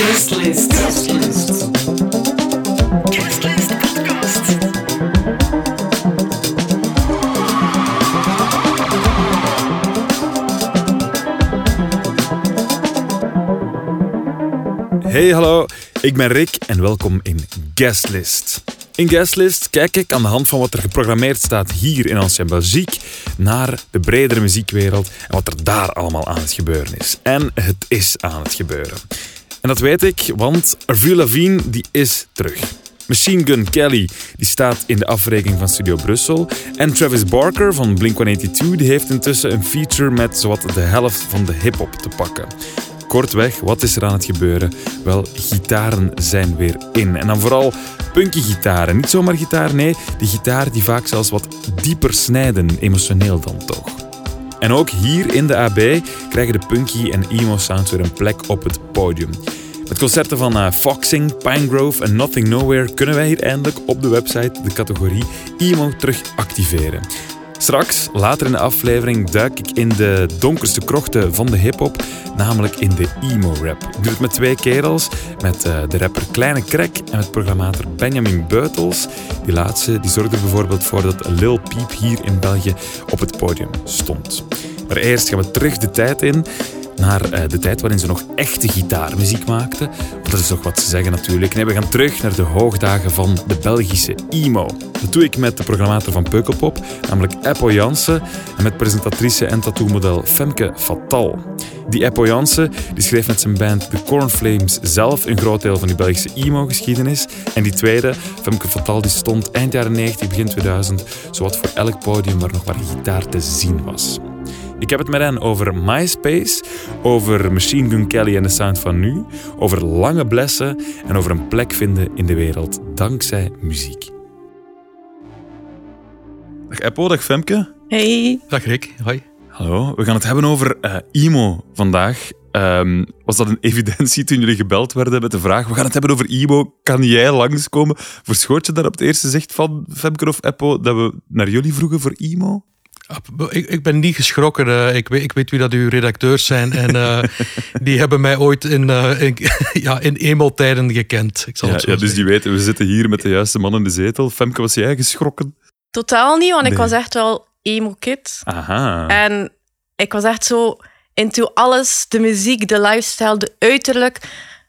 Guest list. Guest list. Guest List Podcast. Hey, hallo. Ik ben Rick en welkom in Guestlist. In Guestlist kijk ik aan de hand van wat er geprogrammeerd staat hier in Ancien Belgique naar de bredere muziekwereld en wat er daar allemaal aan het gebeuren is. En het is aan het gebeuren. En dat weet ik, want Avril Lavigne die is terug. Machine Gun Kelly die staat in de afrekening van Studio Brussel. En Travis Barker van Blink-182 die heeft intussen een feature met zowat de helft van de hip-hop te pakken. Kortweg, wat is er aan het gebeuren? Wel, gitaren zijn weer in. En dan vooral punky gitaren. Niet zomaar gitaar, nee, die gitaren die vaak zelfs wat dieper snijden, emotioneel dan toch. En ook hier in de AB krijgen de punky en emo sounds weer een plek op het podium. Met concerten van eh, Foxing, Pinegrove en Nothing Nowhere kunnen wij hier eindelijk op de website de categorie emo terug activeren. Straks, later in de aflevering, duik ik in de donkerste krochten van de hip-hop, namelijk in de emo-rap. Ik doe het met twee kerels, met eh, de rapper Kleine Krek en met programmator Benjamin Beutels. Die laatste die zorgde bijvoorbeeld voor dat Lil Peep hier in België op het podium stond. Maar eerst gaan we terug de tijd in naar eh, de tijd waarin ze nog echte gitaarmuziek maakten. Want dat is nog wat ze zeggen natuurlijk. Nee, we gaan terug naar de hoogdagen van de Belgische emo. Dat doe ik met de programmator van Peukelpop, namelijk Eppo Jansen, en met presentatrice en tattoo-model Femke Fatal. Die Eppo Jansen die schreef met zijn band The Cornflames zelf een groot deel van die Belgische emo-geschiedenis. En die tweede, Femke Fatal, die stond eind jaren 90, begin 2000, zowat voor elk podium waar nog maar gitaar te zien was. Ik heb het met hen over MySpace, over Machine Gun Kelly en de sound van nu, over lange blessen en over een plek vinden in de wereld dankzij muziek. Dag Eppo, dag Femke. Hey. Dag Rick, hoi. Hallo, we gaan het hebben over eh, emo vandaag. Ehm, was dat een evidentie toen jullie gebeld werden met de vraag we gaan het hebben over emo, kan jij langskomen? Verschoot je daar op het eerste zicht van, Femke of Eppo, dat we naar jullie vroegen voor emo? Ik, ik ben niet geschrokken. eh, ik, weet, ik weet wie dat uw redacteurs zijn. En eh, die hebben mij ooit in, eh, in, ja, in emo-tijden gekend. Ik zal Ja, het zo ja, dus die weten, we zitten hier met de juiste man in de zetel. Femke, was jij geschrokken? Totaal niet, want ik was echt wel emo-kid. Aha. En ik was echt zo into alles. De muziek, de lifestyle, de uiterlijk.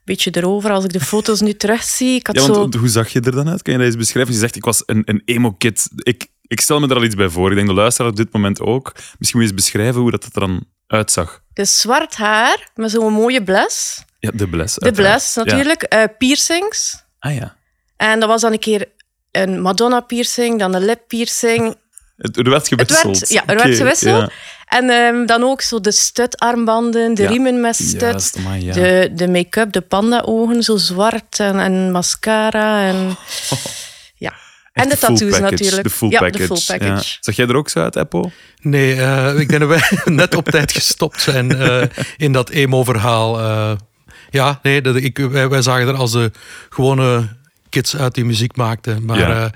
Beetje erover als ik de foto's nu terugzie. Ik had Ja, zo... want hoe zag je er dan uit? Kan je dat eens beschrijven? Je zegt, ik was een, een emo-kid. Ik, ik stel me er al iets bij voor. Ik denk de luisteraar op dit moment ook. Misschien moet je eens beschrijven hoe dat er dan uitzag. Dus zwart haar, met zo'n mooie bles. Ja, de bles. De bles natuurlijk. eh, piercings. Ah ja. En dat was dan een keer een Madonna-piercing, dan een lip-piercing. Het, er werd Het gewisseld. werd, ja, er werd gewisseld. ja. En ehm, dan ook zo de stutarmbanden, de Ja. riemen met stut. Juist, amai, ja. De, de make-up, de panda-ogen, zo zwart en, en mascara. En, ja. en de full tattoos package, natuurlijk. De full ja, package. de full package. Ja. Zag jij er ook zo uit, Eppo? Nee, eh, ik denk dat wij net op tijd gestopt zijn eh, in dat emo-verhaal. eh. ja, nee, dat, ik, wij, wij zagen er als de gewone kids uit die muziek maakten. Maar Ja. ja,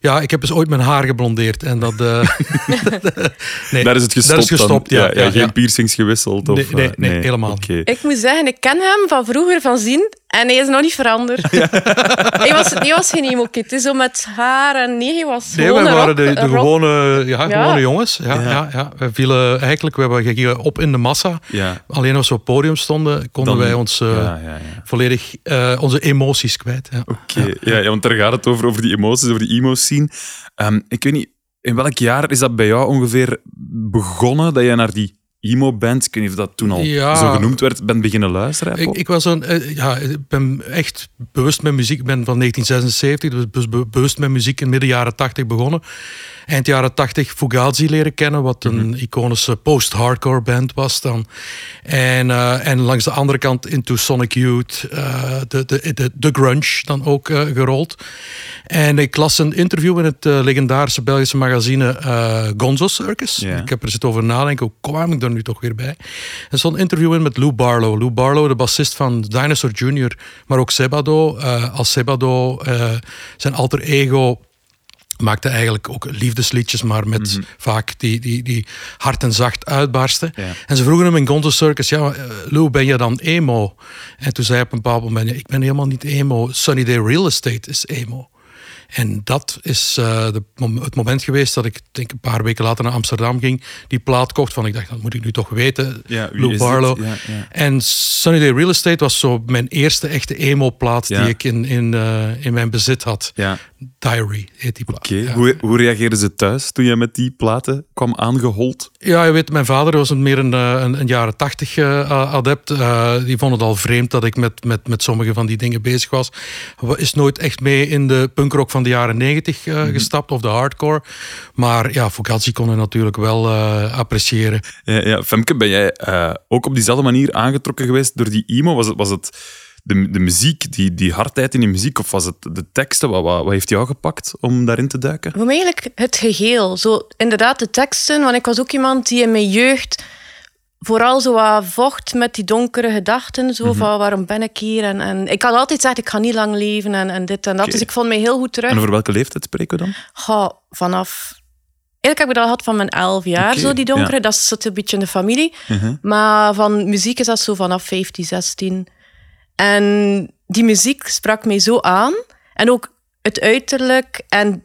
ja ik heb dus ooit mijn haar geblondeerd. En dat... eh, nee, Daar is het gestopt. Daar is gestopt, ja. ja, geen piercings gewisseld? Of, Nee, nee, nee, helemaal Oké. Ik moet zeggen, ik ken hem van vroeger van zien en hij is nog niet veranderd. hij, was, hij was geen emo-kid, hè, zo met haar en nee, hij was Nee, gewoon wij waren de, rock- de gewone, ja, Ja. gewone jongens. Ja, Ja. ja. Ja, Wij vielen eigenlijk, we hebben- gingen op in de massa. Ja. Alleen als we op het podium stonden, konden Dan- wij ons eh, Ja, ja, ja. volledig eh, onze emoties kwijt. Ja. Oké, ja. Ja, want daar gaat het over, over die emoties, over die emo-scene. Ehm, ik weet niet, in welk jaar is dat bij jou ongeveer begonnen, dat jij naar die emo-band, ik weet niet of dat toen al Ja. zo genoemd werd, bent beginnen luisteren? Ik, ik, was een, eh, ja, ik ben echt bewust met muziek. Ik ben van 1976, dus be- be- bewust met muziek in midden jaren 80 begonnen. Eind jaren 80 Fugazi leren kennen, wat een iconische post-hardcore band was dan. En, eh, en langs de andere kant into Sonic Youth, eh, de, de, de, de grunge dan ook eh, gerold. En ik las een interview in het legendarische Belgische magazine Gonzo Circus. Ik heb er zitten over nadenken, hoe kwam ik daar nu toch weer bij? Er stond een interview in met Lou Barlow. Lou Barlow, de bassist van Dinosaur Jr., maar ook Sebado. Als Sebado zijn alter ego Maakte eigenlijk ook liefdesliedjes, maar met vaak die, die, die hard en zacht uitbarsten. Ja. En ze vroegen hem in Gonzo Circus, ja, eh, Lou, ben je dan emo? En toen zei hij op een bepaald moment, ik ben helemaal niet emo. Sunny Day Real Estate is emo. En dat is eh, de, het moment geweest dat ik denk een paar weken later naar Amsterdam ging, die plaat kocht. Van ik dacht, dat moet ik nu toch weten. Ja, Lou? Barlow. Ja, ja. En Sunny Day Real Estate was zo mijn eerste echte emo-plaat die ik in, in, eh, in mijn bezit had. Ja, Diary heet die plaat. Hoe, hoe reageerden ze thuis toen je met die platen kwam aangehold? Ja, je weet, mijn vader was een, meer een, eh, een, een jaren tachtig adept. Die vond het al vreemd dat ik met, met, met sommige van die dingen bezig was. Wa- Is nooit echt mee in de punkrock van de jaren negentig eh, gestapt, of de hardcore. Maar ja, Fugazi kon hij natuurlijk wel eh, appreciëren. Ja, ja. Femke, ben jij eh, ook op diezelfde manier aangetrokken geweest door die emo? Was het, was het de, de muziek, die, die hardheid in die muziek, of was het de teksten? Wat, wat, wat heeft jou gepakt om daarin te duiken? Voor mij eigenlijk het geheel. Zo, inderdaad, de teksten. Want ik was ook iemand die in mijn jeugd vooral zo wat vocht met die donkere gedachten. Zo van, waarom ben ik hier? En, en ik had altijd gezegd, ik ga niet lang leven en, en dit en dat. Dus ik vond mij heel goed terug. En over welke leeftijd spreken we dan? Goh, vanaf... Eigenlijk heb ik dat gehad van mijn elf jaar, zo die donkere. ja. Dat zit een beetje in de familie. Mhm. Maar van muziek is dat zo vanaf 15, 16. En die muziek sprak mij zo aan. En ook het uiterlijk en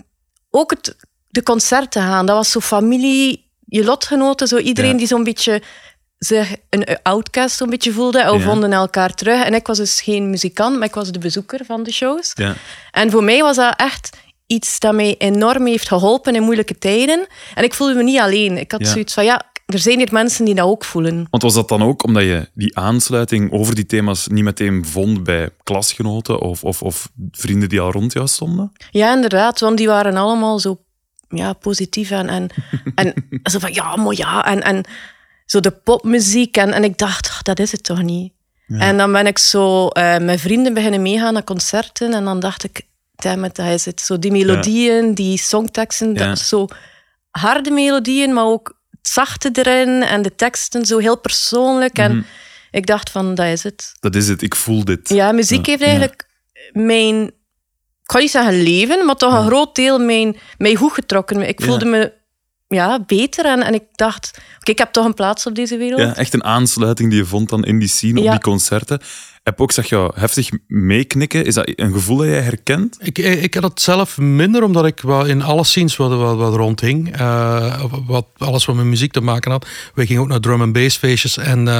ook het, de concerten gaan. Dat was zo familie, je lotgenoten, zo iedereen Ja. die zo'n beetje zich een outcast zo'n beetje voelde. En we Ja. vonden elkaar terug. En ik was dus geen muzikant, maar ik was de bezoeker van de shows. Ja. En voor mij was dat echt iets dat mij enorm heeft geholpen in moeilijke tijden. En ik voelde me niet alleen. Ik had Ja. zoiets van, ja, er zijn hier mensen die dat ook voelen. Want was dat dan ook omdat je die aansluiting over die thema's niet meteen vond bij klasgenoten of, of, of vrienden die al rond jou stonden? Ja, inderdaad, want die waren allemaal zo ja, positief en, en, en zo van ja, maar ja, en, en zo de popmuziek. En, en ik dacht, "Ah, dat is het toch niet. En dan ben ik zo eh, met vrienden beginnen meegaan naar concerten en dan dacht ik, damn it, dat is het. Zo die melodieën, die songteksten, dat, zo harde melodieën, maar ook het zachte erin en de teksten zo heel persoonlijk. En ik dacht van, dat is het. Dat is het, ik voel dit. Ja, muziek heeft eigenlijk mijn, ik kan niet zeggen leven, maar toch een groot deel mijn, mij goed getrokken. Ik Ja. voelde me ja, beter en, en ik dacht, oké, ik heb toch een plaats op deze wereld. Ja, echt een aansluiting die je vond dan in die scene, op die concerten. Heb ook, zag jou heftig meeknikken. Is dat een gevoel dat jij herkent? Ik, ik had het zelf minder, omdat ik wel in alle scenes wat, wat, wat rondhing. eh, wat, alles wat met muziek te maken had. We gingen ook naar drum en bass feestjes. En, eh,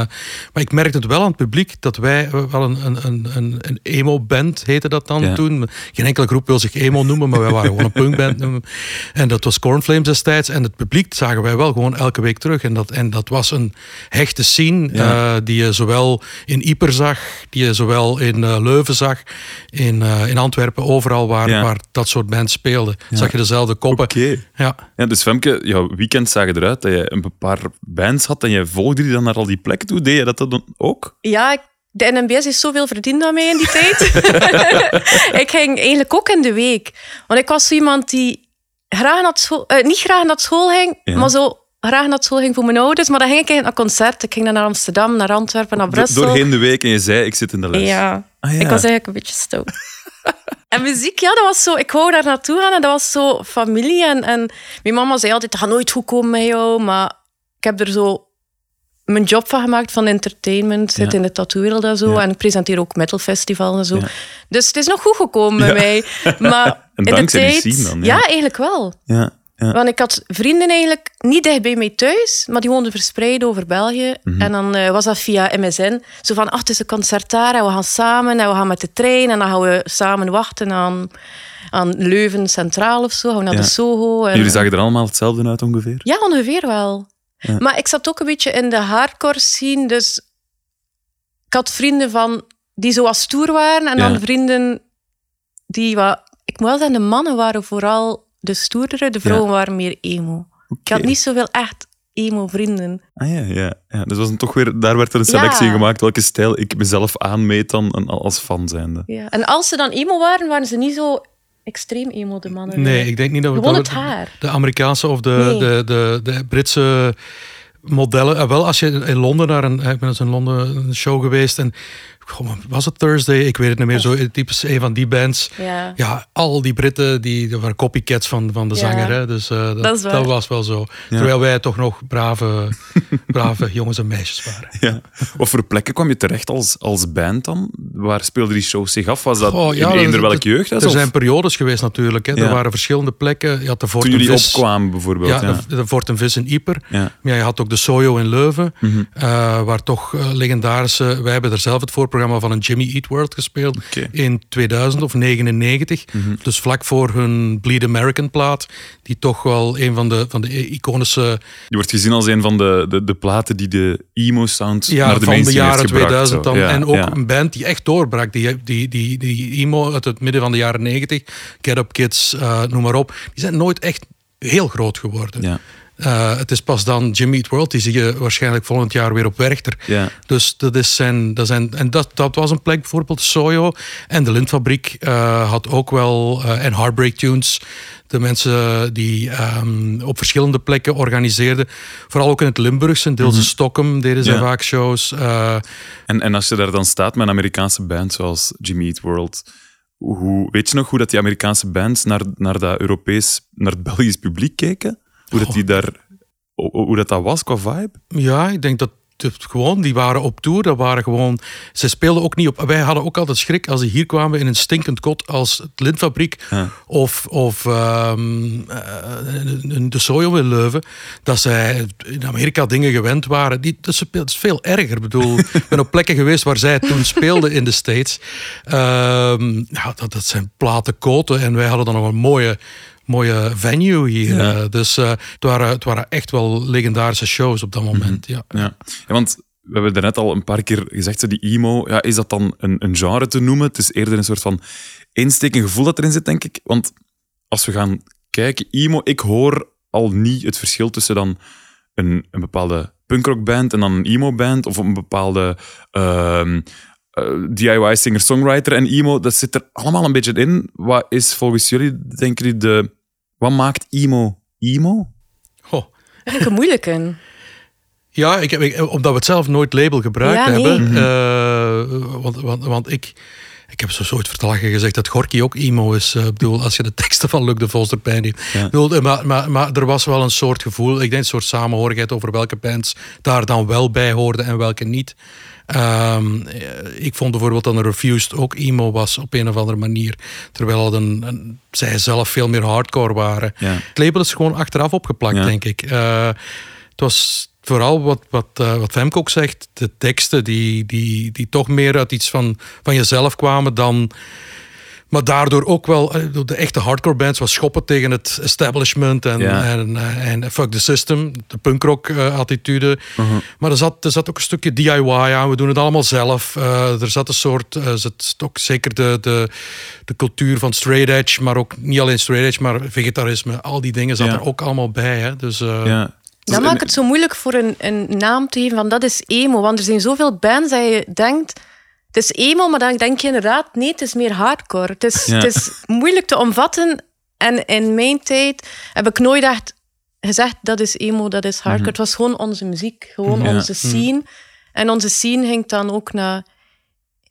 maar ik merkte het wel aan het publiek dat wij wel een, een, een, een, emo-band heette dat dan Ja. toen. Geen enkele groep wil zich emo noemen, maar wij waren gewoon een punkband. En dat was Cornflames destijds. En het publiek zagen wij wel gewoon elke week terug. En dat, en dat was een hechte scene Ja. eh, die je zowel in Ieper zag, die je zowel in eh, Leuven zag, in, eh, in Antwerpen, overal waar, Ja. waar dat soort bands speelden. Zag je dezelfde koppen. Oké. Ja. Ja, dus Femke, jouw weekend zagen eruit dat je een paar bands had en jij volgde die dan naar al die plekken toe. Deed je dat dan ook? Ja, ik- de NMBS is zoveel verdiend aan mij in die tijd. ik ging eigenlijk ook in de week. Want ik was zo iemand die graag naar school, eh, niet graag naar school ging, Ja. maar zo graag naar school ging voor mijn ouders. Maar dan ging ik naar concerten. Ik ging dan naar Amsterdam, naar Antwerpen, naar Do- Brussel. doorheen de week en je zei, ik zit in de les. Ja. Ah, ja. ik was eigenlijk een beetje stout. en muziek, ja, dat was zo... Ik wou daar naartoe gaan en dat was zo familie. En, en mijn mama zei altijd, dat gaat nooit goed komen met jou. Maar ik heb er zo mijn job van gemaakt van entertainment. Zit Ja. in de tattoo-wereld en zo. Ja. En ik presenteer ook metalfestivals en zo. Ja. Dus het is nog goed gekomen Ja. mij. Maar En in de tijd... dan, ja. ja, eigenlijk wel. Ja, ja. Want ik had vrienden eigenlijk niet dicht bij mij thuis, maar die woonden verspreid over België. Mhm. En dan eh, was dat via MSN. Zo van, ach, het is een concert daar en we gaan samen en we gaan met de trein en dan gaan we samen wachten aan, aan Leuven Centraal of zo. Gaan we naar Ja. de Soho. En, Jullie zagen er allemaal hetzelfde uit ongeveer? Ja, ongeveer wel. Ja. Maar ik zat ook een beetje in de hardcore scene, dus ik had vrienden van die zo wat stoer waren en dan vrienden die wat... Ik moet wel zeggen, de mannen waren vooral de stoerdere, de vrouwen waren meer emo. Ik had niet zoveel echt emo-vrienden. Ah ja, ja, ja. Dus was het toch weer, daar werd er een selectie Ja. gemaakt welke stijl ik mezelf aanmeet dan als fan zijnde. Ja. En als ze dan emo waren, waren ze niet zo extreem emo, de mannen. Nee, ik denk niet dat we Gewoon dat het haar. de Amerikaanse of de, Nee. de, de, de Britse modellen. eh, wel, als je in Londen naar een, ik ben eens in Londen een show geweest en goh, was het Thursday? Ik weet het niet meer. Zo typisch een van die bands. Ja. Ja, al die Britten die, die waren copycats van, van de Ja. zanger. Hè? Dus eh, dat, Dat is dat, waar. was wel zo. Terwijl wij toch nog brave, brave jongens en meisjes waren. Ja. Wat voor plekken kwam je terecht als, als band dan? Waar speelden die shows zich af? Was dat ja, in eender dat- welk jeugdhuis? Er of zijn periodes geweest natuurlijk. Hè. Ja. Er waren verschillende plekken. Je had de toen jullie Vis. opkwamen bijvoorbeeld? Ja, Ja, De, de Fort en Vis in Ieper. Ja. Mhm. Maar ja, je had ook de Soyo in Leuven. eh, waar toch eh, legendarische... Wij hebben er zelf het voorprogramma van een Jimmy Eat World gespeeld. Mhm. In 2000 of 99. Dus vlak voor hun Bleed American plaat. Die toch wel een van de, van de iconische... Je wordt gezien als een van de, de, de platen die de emo-sound Ja, naar de van de jaren gebracht, 2000 zo. dan. Ja, en ook ja. een band die echt doorbrak. Die, die, die, die emo uit het midden van de jaren 90. Get Up Kids, eh, noem maar op. Die zijn nooit echt heel groot geworden. Ja. Eh, het is pas dan Jimmy Eat World, die zie je waarschijnlijk volgend jaar weer op Werchter. Ja. Dus dat is zijn, dat zijn, en dat, dat was een plek, bijvoorbeeld Soyo. En de Lintfabriek eh, had ook wel, eh, en Heartbreak Tunes, de mensen die ehm, op verschillende plekken organiseerden. Vooral ook in het Limburgse, in Deelse Stockholm deden ze Mhm. Ja. vaak shows. Eh, En, en als je daar dan staat met een Amerikaanse band zoals Jimmy Eat World, hoe, weet je nog hoe dat die Amerikaanse bands naar, naar dat Europees, naar het Belgisch publiek keken? Hoe dat die daar, hoe, dat, dat was qua vibe? Ja, ik denk dat het gewoon, die waren op tour. Dat waren gewoon, ze speelden ook niet op. Wij hadden ook altijd schrik als ze hier kwamen in een stinkend kot als het Lintfabriek Ja. of, of ehm, eh, de Sojo in Leuven. Dat zij in Amerika dingen gewend waren. Die, dat, is, dat is veel erger. Ik bedoel, ik ben op plekken geweest waar zij toen speelden in de States. Ja, dat, dat zijn platenkoten en wij hadden dan nog een mooie mooie venue hier. Ja. eh, dus eh, het, waren, het waren echt wel legendarische shows op dat moment. Ja. Ja. ja, want we hebben daarnet al een paar keer gezegd, die emo, ja, is dat dan een, een genre te noemen? Het is eerder een soort van insteek, een gevoel dat erin zit, denk ik. Want als we gaan kijken, emo, ik hoor al niet het verschil tussen dan een, een bepaalde punkrockband en dan een emo-band, of een bepaalde ehm, eh, DIY singer-songwriter en emo. Dat zit er allemaal een beetje in. Wat is volgens jullie, denken jullie, de... Wat maakt emo emo? Vind ik een moeilijke. Ja, ik heb, ik- omdat we het zelf nooit label gebruikt Ja, nee. hebben. eh, want, want, want ik, ik heb zo ooit vertelagen gezegd dat Gorky ook emo is. eh, Ik bedoel, als je de teksten van Luc de Vos erbij neemt. Ja. Ik bedoel, maar, maar, maar er was wel een soort gevoel, ik denk een soort samenhorigheid over welke bands daar dan wel bij hoorden en welke niet. Ehm, eh, ik vond bijvoorbeeld dat een Refused ook emo was op een of andere manier. Terwijl het een, een- zij zelf veel meer hardcore waren. Ja. Het label is gewoon achteraf opgeplakt, Ja. denk ik. Eh, het was vooral wat, wat, eh, wat Femke ook zegt, de teksten die, die, die toch meer uit iets van, van jezelf kwamen dan... Maar daardoor ook wel, eh, de echte hardcore bands was schoppen tegen het establishment en, Ja. en, eh, en fuck the system, de punkrock eh, attitude. Maar er zat, er zat ook een stukje DIY aan, we doen het allemaal zelf. Eh, er zat een soort, eh, zat ook zeker de, de, de cultuur van straight edge, maar ook niet alleen straight edge, maar vegetarisme, al die dingen zaten Ja. er ook allemaal bij. Hè? Dus, eh, Ja. Dat maakt het zo moeilijk voor een, een naam te geven van dat is emo. Want er zijn zoveel bands dat je denkt, het is emo, maar dan denk je inderdaad, nee, het is meer hardcore. Het is, Ja. het is moeilijk te omvatten. En in mijn tijd heb ik nooit echt gezegd, dat is emo, dat is hardcore. Het was gewoon onze muziek, gewoon Ja. onze scene. En onze scene ging dan ook naar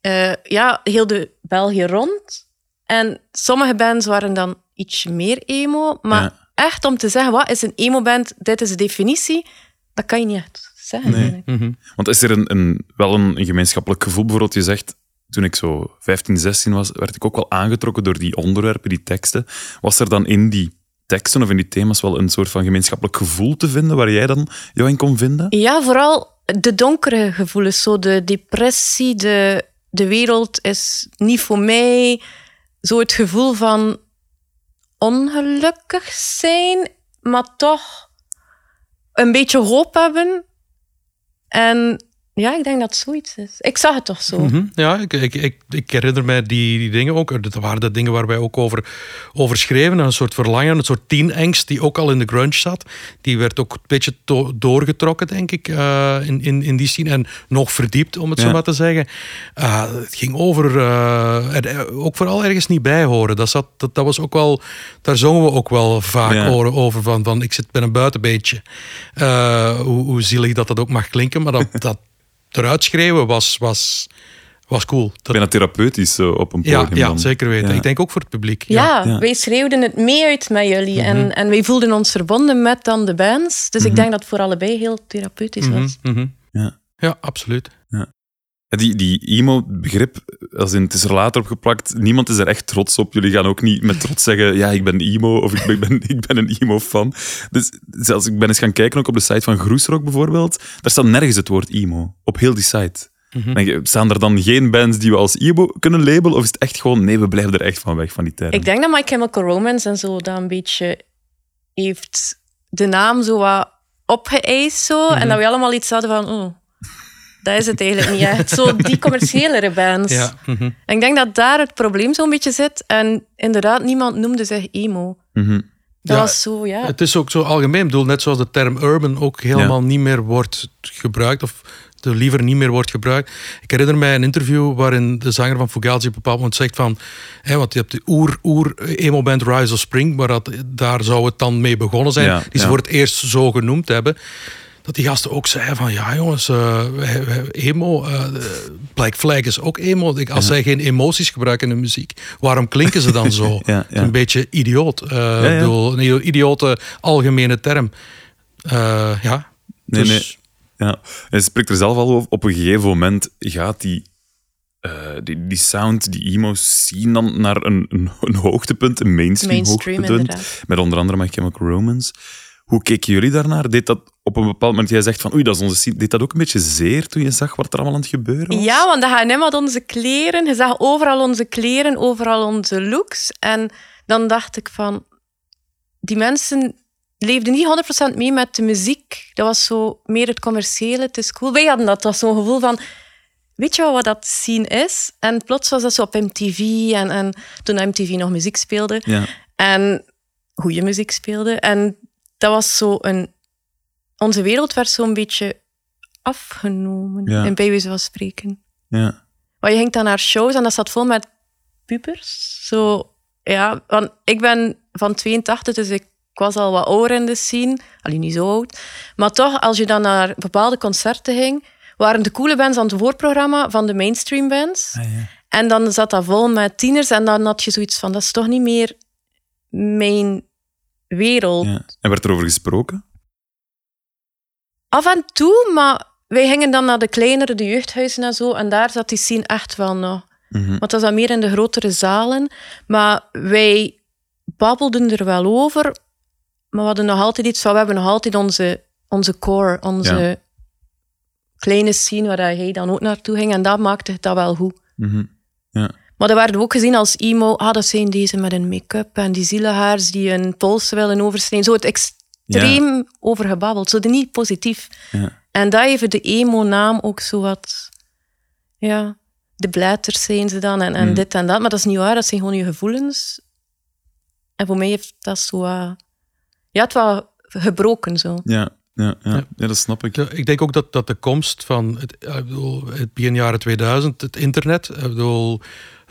eh, ja, heel de België rond. En sommige bands waren dan iets meer emo. Maar Ja. echt om te zeggen, wat is een emo-band, dit is de definitie, dat kan je niet echt zeggen. Nee. eigenlijk. Want is er een, een, wel een, een gemeenschappelijk gevoel? Bijvoorbeeld, je zegt, toen ik zo 15, 16 was, werd ik ook wel aangetrokken door die onderwerpen, die teksten. Was er dan in die teksten of in die thema's wel een soort van gemeenschappelijk gevoel te vinden waar jij dan jou in kon vinden? Ja, vooral de donkere gevoelens, zo de depressie, de, de wereld is niet voor mij. Zo het gevoel van ongelukkig zijn, maar toch een beetje hoop hebben. En ja, ik denk dat het zoiets is. Ik zag het toch zo. Mhm, Ja, ik, ik, ik, ik herinner mij die, die dingen ook. Dat waren de dingen waar wij ook over, over schreven. Een soort verlangen, een soort teenangst die ook al in de grunge zat. Die werd ook een beetje doorgetrokken, denk ik, eh, in, in, in die scene. En nog verdiept, om het Ja. zo maar te zeggen. Eh, het ging over, eh, ook vooral ergens niet bij horen. Dat, zat, dat, dat was ook wel, daar zongen we ook wel vaak Ja. over, over van, van ik zit met een buitenbeentje. Eh, hoe, hoe zielig dat dat ook mag klinken, maar dat, dat eruit schreeuwen was, was, was cool. Dat, Bijna therapeutisch zo op een ja, podium ja, dan. zeker weten. Ja. Ik denk ook voor het publiek. Ja, Ja. wij schreeuwden het mee uit met jullie. En, en wij voelden ons verbonden met dan de bands. Dus ik denk dat het voor allebei heel therapeutisch Mhm, was. mhm. Ja. ja, absoluut. Die, die emo-begrip, als in, het is er later op geplakt, niemand is er echt trots op. Jullie gaan ook niet met trots zeggen, ja, ik ben emo of ik ben, ik ben, ik ben een emo-fan. Dus zelfs, ik ben eens gaan kijken ook op de site van Groesrock bijvoorbeeld. Daar staat nergens het woord emo, op heel die site. Denk je, staan er dan geen bands die we als emo kunnen labelen? Of is het echt gewoon, nee, we blijven er echt van weg, van die term? Ik denk dat My Chemical Romance en zo dat een beetje heeft de naam zo wat opgeëist. Zo, Mhm. En dat we allemaal iets hadden van, oh, dat is het eigenlijk niet echt. Zo die commerciëlere bands. Ja, mhm. En ik denk dat daar het probleem zo'n beetje zit. En inderdaad, niemand noemde zich emo. Mhm. Dat Ja, was zo, ja. Het is ook zo algemeen. Ik bedoel, net zoals de term urban ook helemaal niet meer wordt gebruikt. Of de liever niet meer wordt gebruikt. Ik herinner mij een interview waarin de zanger van Fugazi op een bepaald moment zegt van... Hè, want je hebt de oer, oer emo-band Rise of Spring, maar dat, daar zou het dan mee begonnen zijn. Ja, die ze ja. voor het eerst zo genoemd hebben. Dat die gasten ook zeiden van... Ja jongens, eh, wij- wij- emo... eh, Black Flag is ook emo. Ik- Als zij geen emoties gebruiken in de muziek, waarom klinken ze dan zo? Ja, Het is ja. Een beetje idioot. Eh, ja. ik bedoel, een idiote algemene term. Eh, ja. Nee, dus, nee. Ja, hij spreekt er zelf al over. Op een gegeven moment gaat die, eh, die, die sound, die emo's zien dan naar een, een, een hoogtepunt, een mainstream, Mainstream, hoogtepunt. inderdaad. Met onder andere My Chemical Romance. Hoe keken jullie daarnaar? Deed dat op een bepaald moment, jij zegt van oei, dat is onze scene. Deed dat ook een beetje zeer toen je zag wat er allemaal aan het gebeuren was? Ja, want dat H&M had onze kleren. Je zag overal onze kleren, overal onze looks. En dan dacht ik van... Die mensen leefden niet 100% mee met de muziek. Dat was zo meer het commerciële, het is cool. Wij hadden dat, dat was zo'n gevoel van... Weet je wel wat dat zien is? En plots was dat zo op MTV. En, en toen MTV nog muziek speelde. Ja. En goede muziek speelde. En dat was zo een... Onze wereld werd zo'n beetje afgenomen, Ja. in bij wijze van spreken. ja. Maar je ging dan naar shows en dat zat vol met pupers. Zo, ja, want ik ben van 82, dus ik was al wat ouder in de scene. Alleen niet zo oud. Maar toch, als je dan naar bepaalde concerten ging, waren de coole bands aan het voorprogramma van de mainstream bands. Ah, ja. En dan zat dat vol met tieners en dan had je zoiets van, dat is toch niet meer mijn wereld. ja. En werd erover gesproken? Af en toe, maar wij gingen dan naar de kleinere, de jeugdhuizen en zo. En daar zat die scene echt wel nog. Mhm. Want dat was dan meer in de grotere zalen. Maar wij babbelden er wel over. Maar we hadden nog altijd iets van... We hebben nog altijd onze, onze core, onze Ja. kleine scene waar hij dan ook naartoe ging. En dat maakte het dat wel goed. Mhm. Ja. Maar dat werden we ook gezien als emo. Ah, dat zijn deze met een make-up en die zielenhaars die hun polsen willen oversnijden. Zo het extreem overgebabbeld. Zo de niet positief. Ja. En dat heeft de emo-naam ook zo wat... Ja, de blatters zijn ze dan en, en Mm. dit en dat. Maar dat is niet waar, dat zijn gewoon je gevoelens. En voor mij heeft dat zo... eh, ja, het was gebroken zo. Ja. Ja, ja. Ja. ja, dat snap ik. Ja, Ik denk ook dat, dat de komst van het, ik bedoel, het begin jaren 2000, het internet, ik bedoel,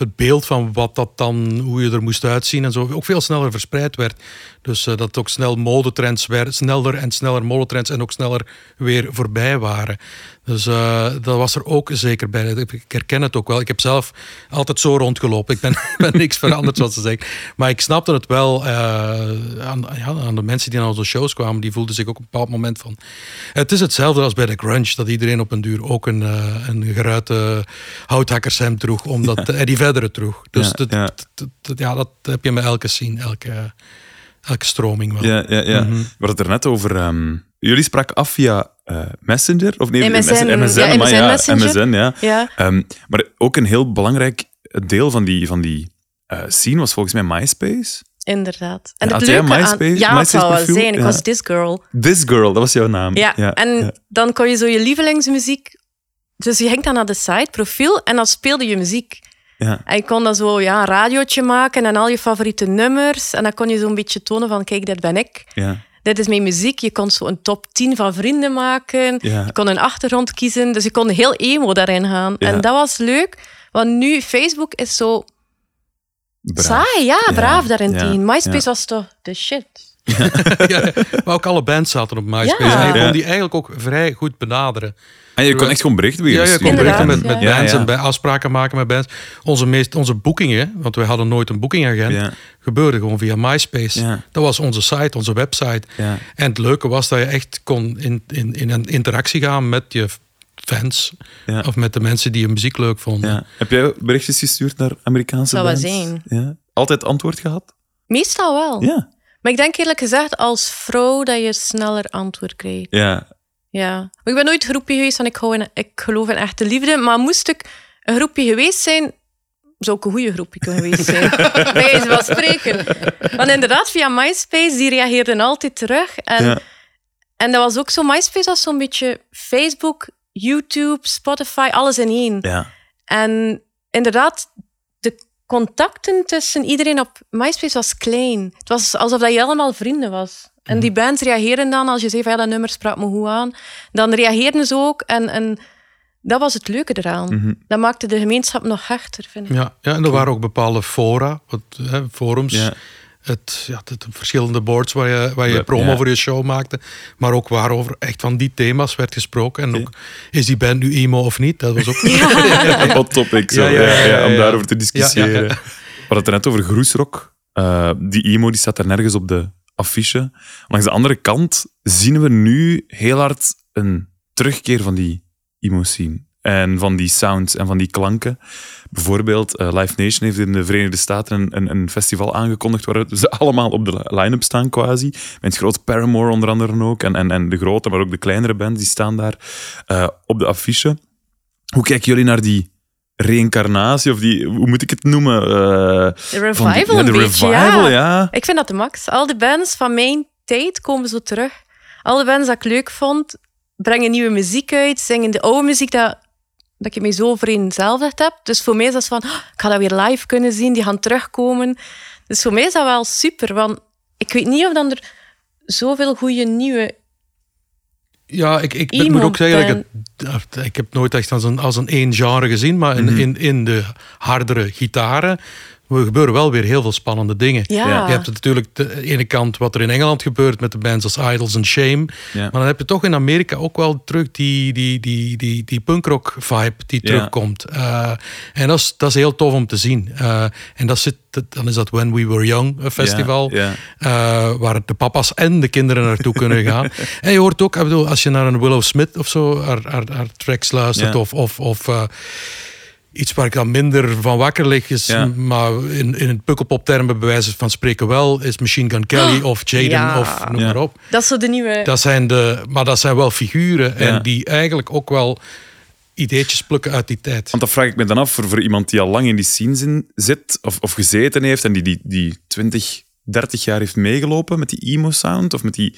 het beeld van wat dat dan, hoe je er moest uitzien en zo, ook veel sneller verspreid werd. Dus eh, dat ook snel modetrends werden, sneller en sneller modetrends en ook sneller weer voorbij waren. Dus eh, dat was er ook zeker bij. Ik herken het ook wel. Ik heb zelf altijd zo rondgelopen. Ik ben, ben niks veranderd, zoals ze zeggen. Maar ik snapte het wel eh, aan, ja, aan de mensen die naar onze shows kwamen. Die voelden zich ook op een bepaald moment van... Het is hetzelfde als bij de grunge. Dat iedereen op een duur ook een, eh, een geruite houthakkershemd droeg. Omdat Eddie Vedder droeg. Dus Ja, dat, ja. dat- dat- ja, dat heb je met elke scene, elke, elke stroming wel. Ja, ja, ja. Mhm. We hadden het er net over. ehm, jullie spraken af via eh, Messenger? Of nee, MSN, MSN, ja, maar MSN ja. MSN, ja. Ja. Ehm, maar ook een heel belangrijk deel van die, van die eh, scene was volgens mij MySpace. Inderdaad. En Ja, het leuke aan... MySpace- Ja, het MySpace zou wel profiel? zijn. Ik Ja. was this girl. This Girl, dat was jouw naam. Ja, en ja. dan kon je zo je lievelingsmuziek Dus je ging dan naar de site, profiel, en dan speelde je muziek. Ja. En je kon dan zo ja, een radiootje maken en al je favoriete nummers. En dan kon je zo'n beetje tonen van, kijk, dit ben ik. Ja. Dit is mijn muziek. Je kon zo een top 10 van vrienden maken. Ja. Je kon een achtergrond kiezen. Dus je kon heel emo daarin gaan. Ja. En dat was leuk. Want nu, Facebook is zo Braaf. saai. Ja, braaf. Ja. MySpace was toch de shit. Ja, maar ook alle bands zaten op MySpace. Ja. En je kon die eigenlijk ook vrij goed benaderen. En je kon echt gewoon berichten Ja, je kon berichten met, Inderdaad, met ja. bands Ja, ja. en bij afspraken maken met bands. Onze, meest, onze boekingen, want wij hadden nooit een boekingagent, Ja. gebeurde gewoon via MySpace. Ja. Dat was onze site, onze website. Ja. En het leuke was dat je echt kon in, in, in een interactie gaan met je fans. Ja. Of met de mensen die je muziek leuk vonden. Ja. Heb jij berichtjes gestuurd naar Amerikaanse Zou wel bands? zijn. Ja. Altijd antwoord gehad? Meestal wel. Ja. Maar ik denk eerlijk gezegd als vrouw dat je sneller antwoord krijgt. Ja. Ja. Maar ik ben nooit groepje geweest, want ik, hou in, ik geloof in echte liefde. Maar moest ik een groepje geweest zijn, zou ik een goede groepje kunnen geweest zijn. Bij wijze van spreken. Want inderdaad, via MySpace, die reageerden altijd terug. En, Ja. en dat was ook zo, MySpace was zo'n beetje Facebook, YouTube, Spotify, alles in één. Ja. En inderdaad, de contacten tussen iedereen op MySpace was klein. Het was alsof dat je allemaal vrienden was. En die bands reageerden dan, als je zei van ja, dat nummer sprak me goed aan, dan reageerden ze ook. En, en dat was het leuke eraan. Dat maakte de gemeenschap nog hechter, vind ik. Ja, ja, en er waren ook bepaalde fora, wat, hè, forums. Ja. Het, ja, de verschillende boards waar je, waar je promo ja. voor je show maakte. Maar ook waarover echt van die thema's werd gesproken. En ook, is die band nu emo of niet? Dat was ook... Een hot topic, zo. Ja, om daarover te discussiëren. Ja, ja, ja. We hadden het er net over groesrock. Eh, die emo die staat er nergens op de affiche. Langs de andere kant zien we nu heel hard een terugkeer van die emo-scene. En van die sounds en van die klanken. Bijvoorbeeld, eh, Live Nation heeft in de Verenigde Staten een, een, een festival aangekondigd waar ze allemaal op de line-up staan quasi. Met het grote Paramore onder andere ook. En, en, en de grote, maar ook de kleinere bands, die staan daar eh, op de affiche. Hoe kijken jullie naar die reïncarnatie, of die, hoe moet ik het noemen? Eh, De revival van die- ja, een de beetje, revival, ja. ja. Ik vind dat de max. Al de bands van mijn tijd komen zo terug. Al de bands dat ik leuk vond, brengen nieuwe muziek uit, zingen de oude muziek dat, dat ik me zo vereenzelvigd heb. Dus voor mij is dat van, "Oh, ik ga dat weer live kunnen zien, die gaan terugkomen. Dus voor mij is dat wel super, want ik weet niet of dan er zoveel goede nieuwe... Ja, ik, ik Emo moet ook zeggen, dat ik, het- ik heb nooit echt als een, als een één genre gezien, maar in, in, in de hardere gitaren er gebeuren wel weer heel veel spannende dingen. Ja. Je hebt het natuurlijk de ene kant wat er in Engeland gebeurt met de bands als Idols en Shame. Ja. Maar dan heb je toch in Amerika ook wel terug die, die, die, die, die punkrock vibe die Ja. terugkomt. Eh, en dat is, dat is heel tof om te zien. Eh, en dat zit, dan is dat When We Were Young festival. Ja, eh, waar de papa's en de kinderen naartoe kunnen gaan. En je hoort ook, ik bedoel, als je naar een Willow Smith of zo, haar, haar, haar tracks luistert, Ja. of, of, of eh, iets waar ik dan minder van wakker lig, is, Ja. maar in, in het pukkelpop-termen bij wijze van spreken wel, is Machine Gun Kelly of Jaden Ja. of noem Ja. maar op. Dat zo de nieuwe... Dat zijn de, maar dat zijn wel figuren Ja. en die eigenlijk ook wel ideetjes plukken uit die tijd. Want dat vraag ik me dan af voor, voor iemand die al lang in die scene zit of, of gezeten heeft en die, die, die 20, 30 jaar heeft meegelopen met die emo-sound of met die...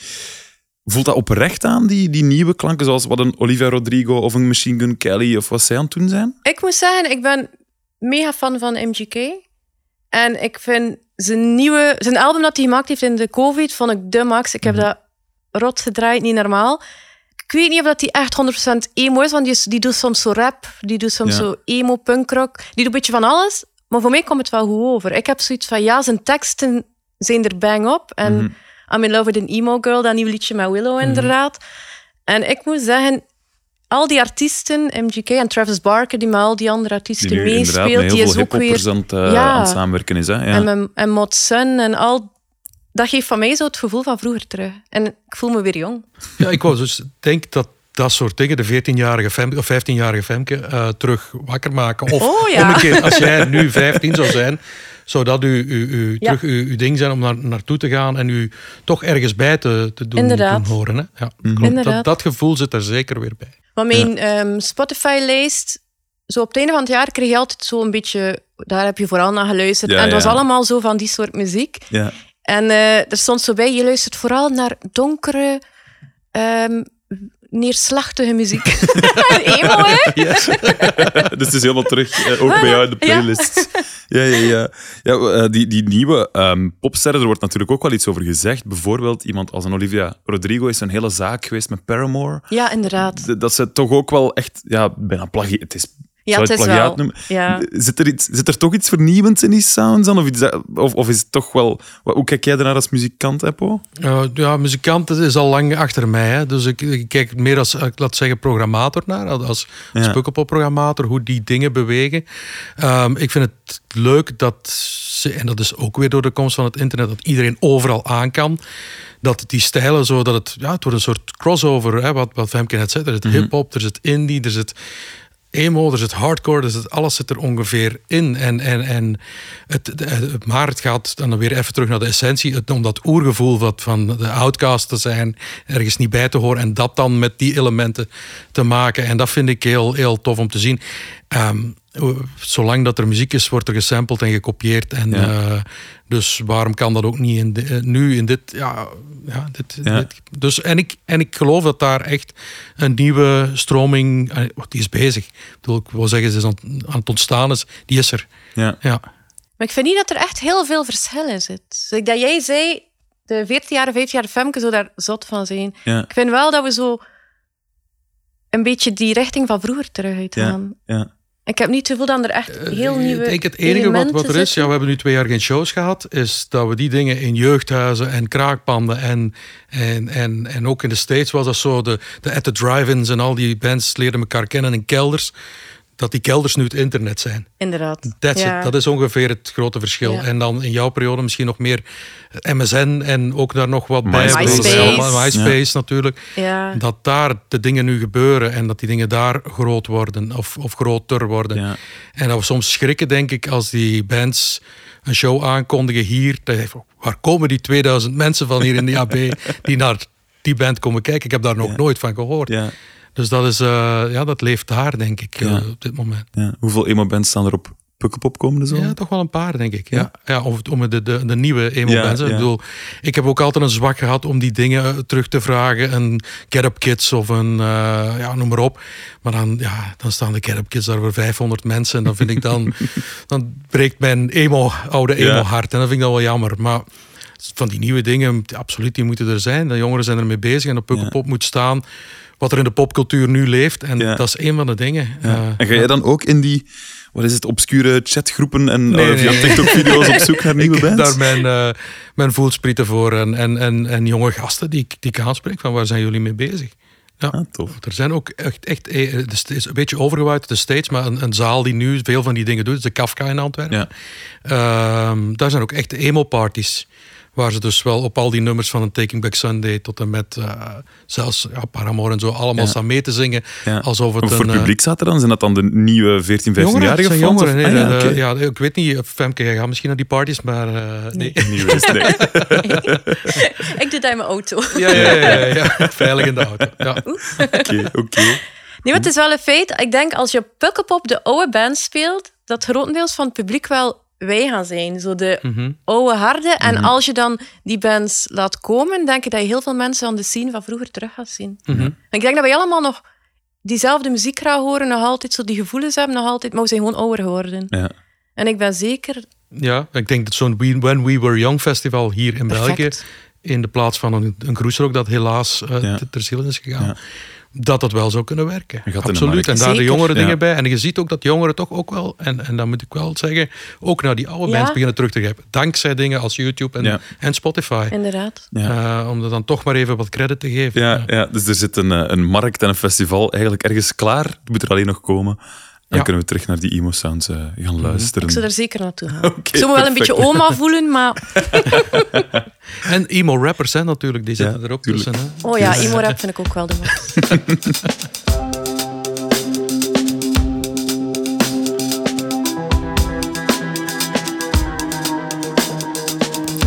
Voelt dat oprecht aan, die, die nieuwe klanken, zoals wat een Olivia Rodrigo of een Machine Gun Kelly of wat zij aan het doen zijn? Ik moet zeggen, ik ben mega fan van MGK. En ik vind zijn nieuwe... Zijn album dat hij gemaakt heeft in de COVID, vond ik de max. Ik heb dat rot gedraaid, niet normaal. Ik weet niet of dat hij echt 100% emo is, want die, die doet soms zo rap, die doet soms Ja. zo emo, punkrock. Die doet een beetje van alles, maar voor mij komt het wel goed over. Ik heb zoiets van, ja, zijn teksten zijn er bang op. En I'm in love with an emo girl, dat nieuwe liedje met Willow inderdaad. En ik moet zeggen, al die artiesten, MGK en Travis Barker, die met al die andere artiesten meespeelt, heel die is veel ook weer... aan het, eh, Ja. aan het samenwerken is. Hè? Ja. En, en Mod Sun en al... Dat geeft van mij zo het gevoel van vroeger terug. En ik voel me weer jong. Ja, ik wou dus denk dat dat soort dingen, de 14-jarige Femke of 15-jarige Femke, eh, terug wakker maken. Of Oh, ja. omgekeerd, als jij nu 15 zou zijn, zou dat u, u, u, Ja. terug uw, uw ding zijn om naar, naartoe te gaan en u toch ergens bij te, te doen, Inderdaad. doen horen. Hè? Ja, klopt. Inderdaad. Dat, dat gevoel zit er zeker weer bij. Maar mijn ehm, Spotify-lijst, zo op het einde van het jaar kreeg je altijd zo een beetje... Daar heb je vooral naar geluisterd. Ja, en het was allemaal zo van die soort muziek. Ja. En eh, er stond zo bij, je luistert vooral naar donkere, ehm, neerslachtige muziek. Emo, hè? dus het is helemaal terug, eh, ook bij jou in de playlist. Ja, ja, ja. ja eh, die, die nieuwe popsterren, er wordt natuurlijk ook wel iets over gezegd. Bijvoorbeeld iemand als een Olivia Rodrigo is een hele zaak geweest met Paramore. Ja, inderdaad. D- Dat ze toch ook wel echt, ja, bijna plagie. Het is, Ja, zou het is plagiaat wel. noemen. Ja. Zit, er iets, zit er toch iets vernieuwends in die sounds dan? Of, iets of, of is het toch wel... wat- Hoe kijk jij ernaar als muzikant, Eppo? Uh, ja, muzikant is al lang achter mij. Hè. Dus ik, ik kijk meer als, ik laat zeggen, programmator naar. Als, als Ja. pukkelpop-programmator, hoe die dingen bewegen. Ehm, ik vind het leuk dat ze, en dat is ook weer door de komst van het internet, dat iedereen overal aan kan. Dat die stijlen zo, dat het, ja, het wordt een soort crossover, hè, wat, wat Femke net zei. Er zit hip-hop, er zit indie, er zit emo, er zit hardcore, er zit, alles zit er ongeveer in. En, en, en het, het- maar het gaat dan weer even terug naar de essentie, het, om dat oergevoel wat van de outcast te zijn, ergens niet bij te horen en dat dan met die elementen te maken. En dat vind ik heel, heel tof om te zien. Ehm, zolang dat er muziek is, wordt er gesampled en gekopieerd. En, Ja. eh, dus waarom kan dat ook niet in de- eh, nu in dit... Ja, ja, dit, Ja. dit- dus, en, ik, en ik geloof dat daar echt een nieuwe stroming... eh, Die is bezig. Ik, bedoel, ik wil zeggen, ze is aan, aan het ontstaan. Is, die is er. Ja. Ja. Maar ik vind niet dat er echt heel veel verschil in zit. Dat jij zei, de 14 jaar, 15 jaar Femke zou daar zot van zijn. Ja. Ik vind wel dat we zo een beetje die richting van vroeger terug uitgaan. Ja. Ik heb niet het gevoel dat er echt heel nieuwe Ik denk het enige wat, wat er is, ja, we hebben nu twee jaar geen shows gehad, is dat we die dingen in jeugdhuizen en kraakpanden en, en, en, en ook in de States was dat zo, de, de At the Drive-ins en al die bands leerden elkaar kennen in kelders, dat die kelders nu het internet zijn. Inderdaad. That's Ja. it. Dat is ongeveer het grote verschil. Ja. En dan in jouw periode misschien nog meer MSN en ook daar nog wat bij. MySpace. MySpace, MySpace natuurlijk. Ja. Dat daar de dingen nu gebeuren en dat die dingen daar groot worden of, of groter worden. Ja. En dat we soms schrikken, denk ik, als die bands een show aankondigen hier. Waar komen die 2000 mensen van hier in de AB die naar die band komen kijken? Ik heb daar nog Ja. nooit van gehoord. Dus dat, is, eh, ja, dat leeft daar, denk ik, eh, op dit moment. Ja. Hoeveel emo-bands staan er op Pukkelpop komende zomer? Ja, toch wel een paar, denk ik. Ja. Ja? Of om de, de, de nieuwe emo Ja, bands. hè. ja. Ik bedoel, ik heb ook altijd een zwak gehad om die dingen eh, terug te vragen. Een Get Up Kids of een, ja, noem maar op. Maar dan, ja, dan staan de Get Up Kids daar voor 500 mensen. En dan vind ik dan, dan breekt mijn emo, oude Ja. emo hart. En dat vind ik dan wel jammer. Maar van die nieuwe dingen, absoluut, die moeten er zijn. De jongeren zijn ermee bezig en op Pukkelpop moet staan wat er in de popcultuur nu leeft. En Ja. dat is een van de dingen. Ja. Eh, en ga jij dan ook in die, wat is het, obscure chatgroepen en Nee, eh, via nee. TikTok-video's op zoek naar nieuwe ik bands? daar mijn, eh, mijn voelsprieten voor en, en, en, en jonge gasten die, ik- die ik aanspreek van waar zijn jullie mee bezig? Ja, Ah, tof. er zijn ook echt, echt het is een beetje overgewaaid de States, maar een, een zaal die nu veel van die dingen doet, is de Kafka in Antwerpen. Ja. Ehm, daar zijn ook echt emo-parties. Waar ze dus wel op al die nummers van een Taking Back Sunday tot en met eh, zelfs ja, Paramore en zo allemaal Ja. staan mee te zingen. Ja. Alsof het Wat voor een, eh, publiek staat er dan? Zijn dat dan de nieuwe 14, 15-jarige Jongeren, fans? het zijn jongeren. of- Nee, Ah, ja, de- oké. ja, ik weet niet, Femke, jij gaat misschien naar die parties, maar eh, nee. Nieuw is, nee. Ik doe dat in mijn auto. Ja, ja, ja, ja, ja. veilig in de auto. Ja. Oké, oké. Nee, maar het is wel een feit. Ik denk als je op Pukkelpop de oude band speelt, dat grotendeels van het publiek wel wij gaan zijn. Zo de Mhm. oude harde. En als je dan die bands laat komen, denk ik dat je heel veel mensen aan de scene van vroeger terug gaat zien. Mhm. En ik denk dat wij allemaal nog diezelfde muziek graag horen, nog altijd zo die gevoelens hebben, nog altijd, maar we zijn gewoon ouder geworden. Ja. En ik ben zeker ja, ik denk dat zo'n When We Were Young festival hier in België, in de plaats van een, een cruiserock dat helaas eh, Ja. ter- ter ziele is gegaan, Ja. Dat dat wel zou kunnen werken. Absoluut. En daar de Zeker. jongere Ja. dingen bij. En je ziet ook dat jongeren toch ook wel, en, en dat moet ik wel zeggen, ook naar die oude Ja. bands beginnen terug te grijpen. Dankzij dingen als YouTube en, Ja. en Spotify. Inderdaad. Ja. Eh, om er dan toch maar even wat credit te geven. Ja, ja, dus er zit een, eh, een markt en een festival eigenlijk ergens klaar. Die moet er alleen nog komen. Dan Ja. kunnen we terug naar die emo-sounds eh, gaan luisteren. Ik zou er zeker naartoe gaan. Oké, ik zou me wel een beetje oma voelen, maar... En emo-rappers hè, natuurlijk, die zitten Ja, er ook tuurlijk. tussen. Hè. Oh ja, emo-rap vind ik ook wel de max.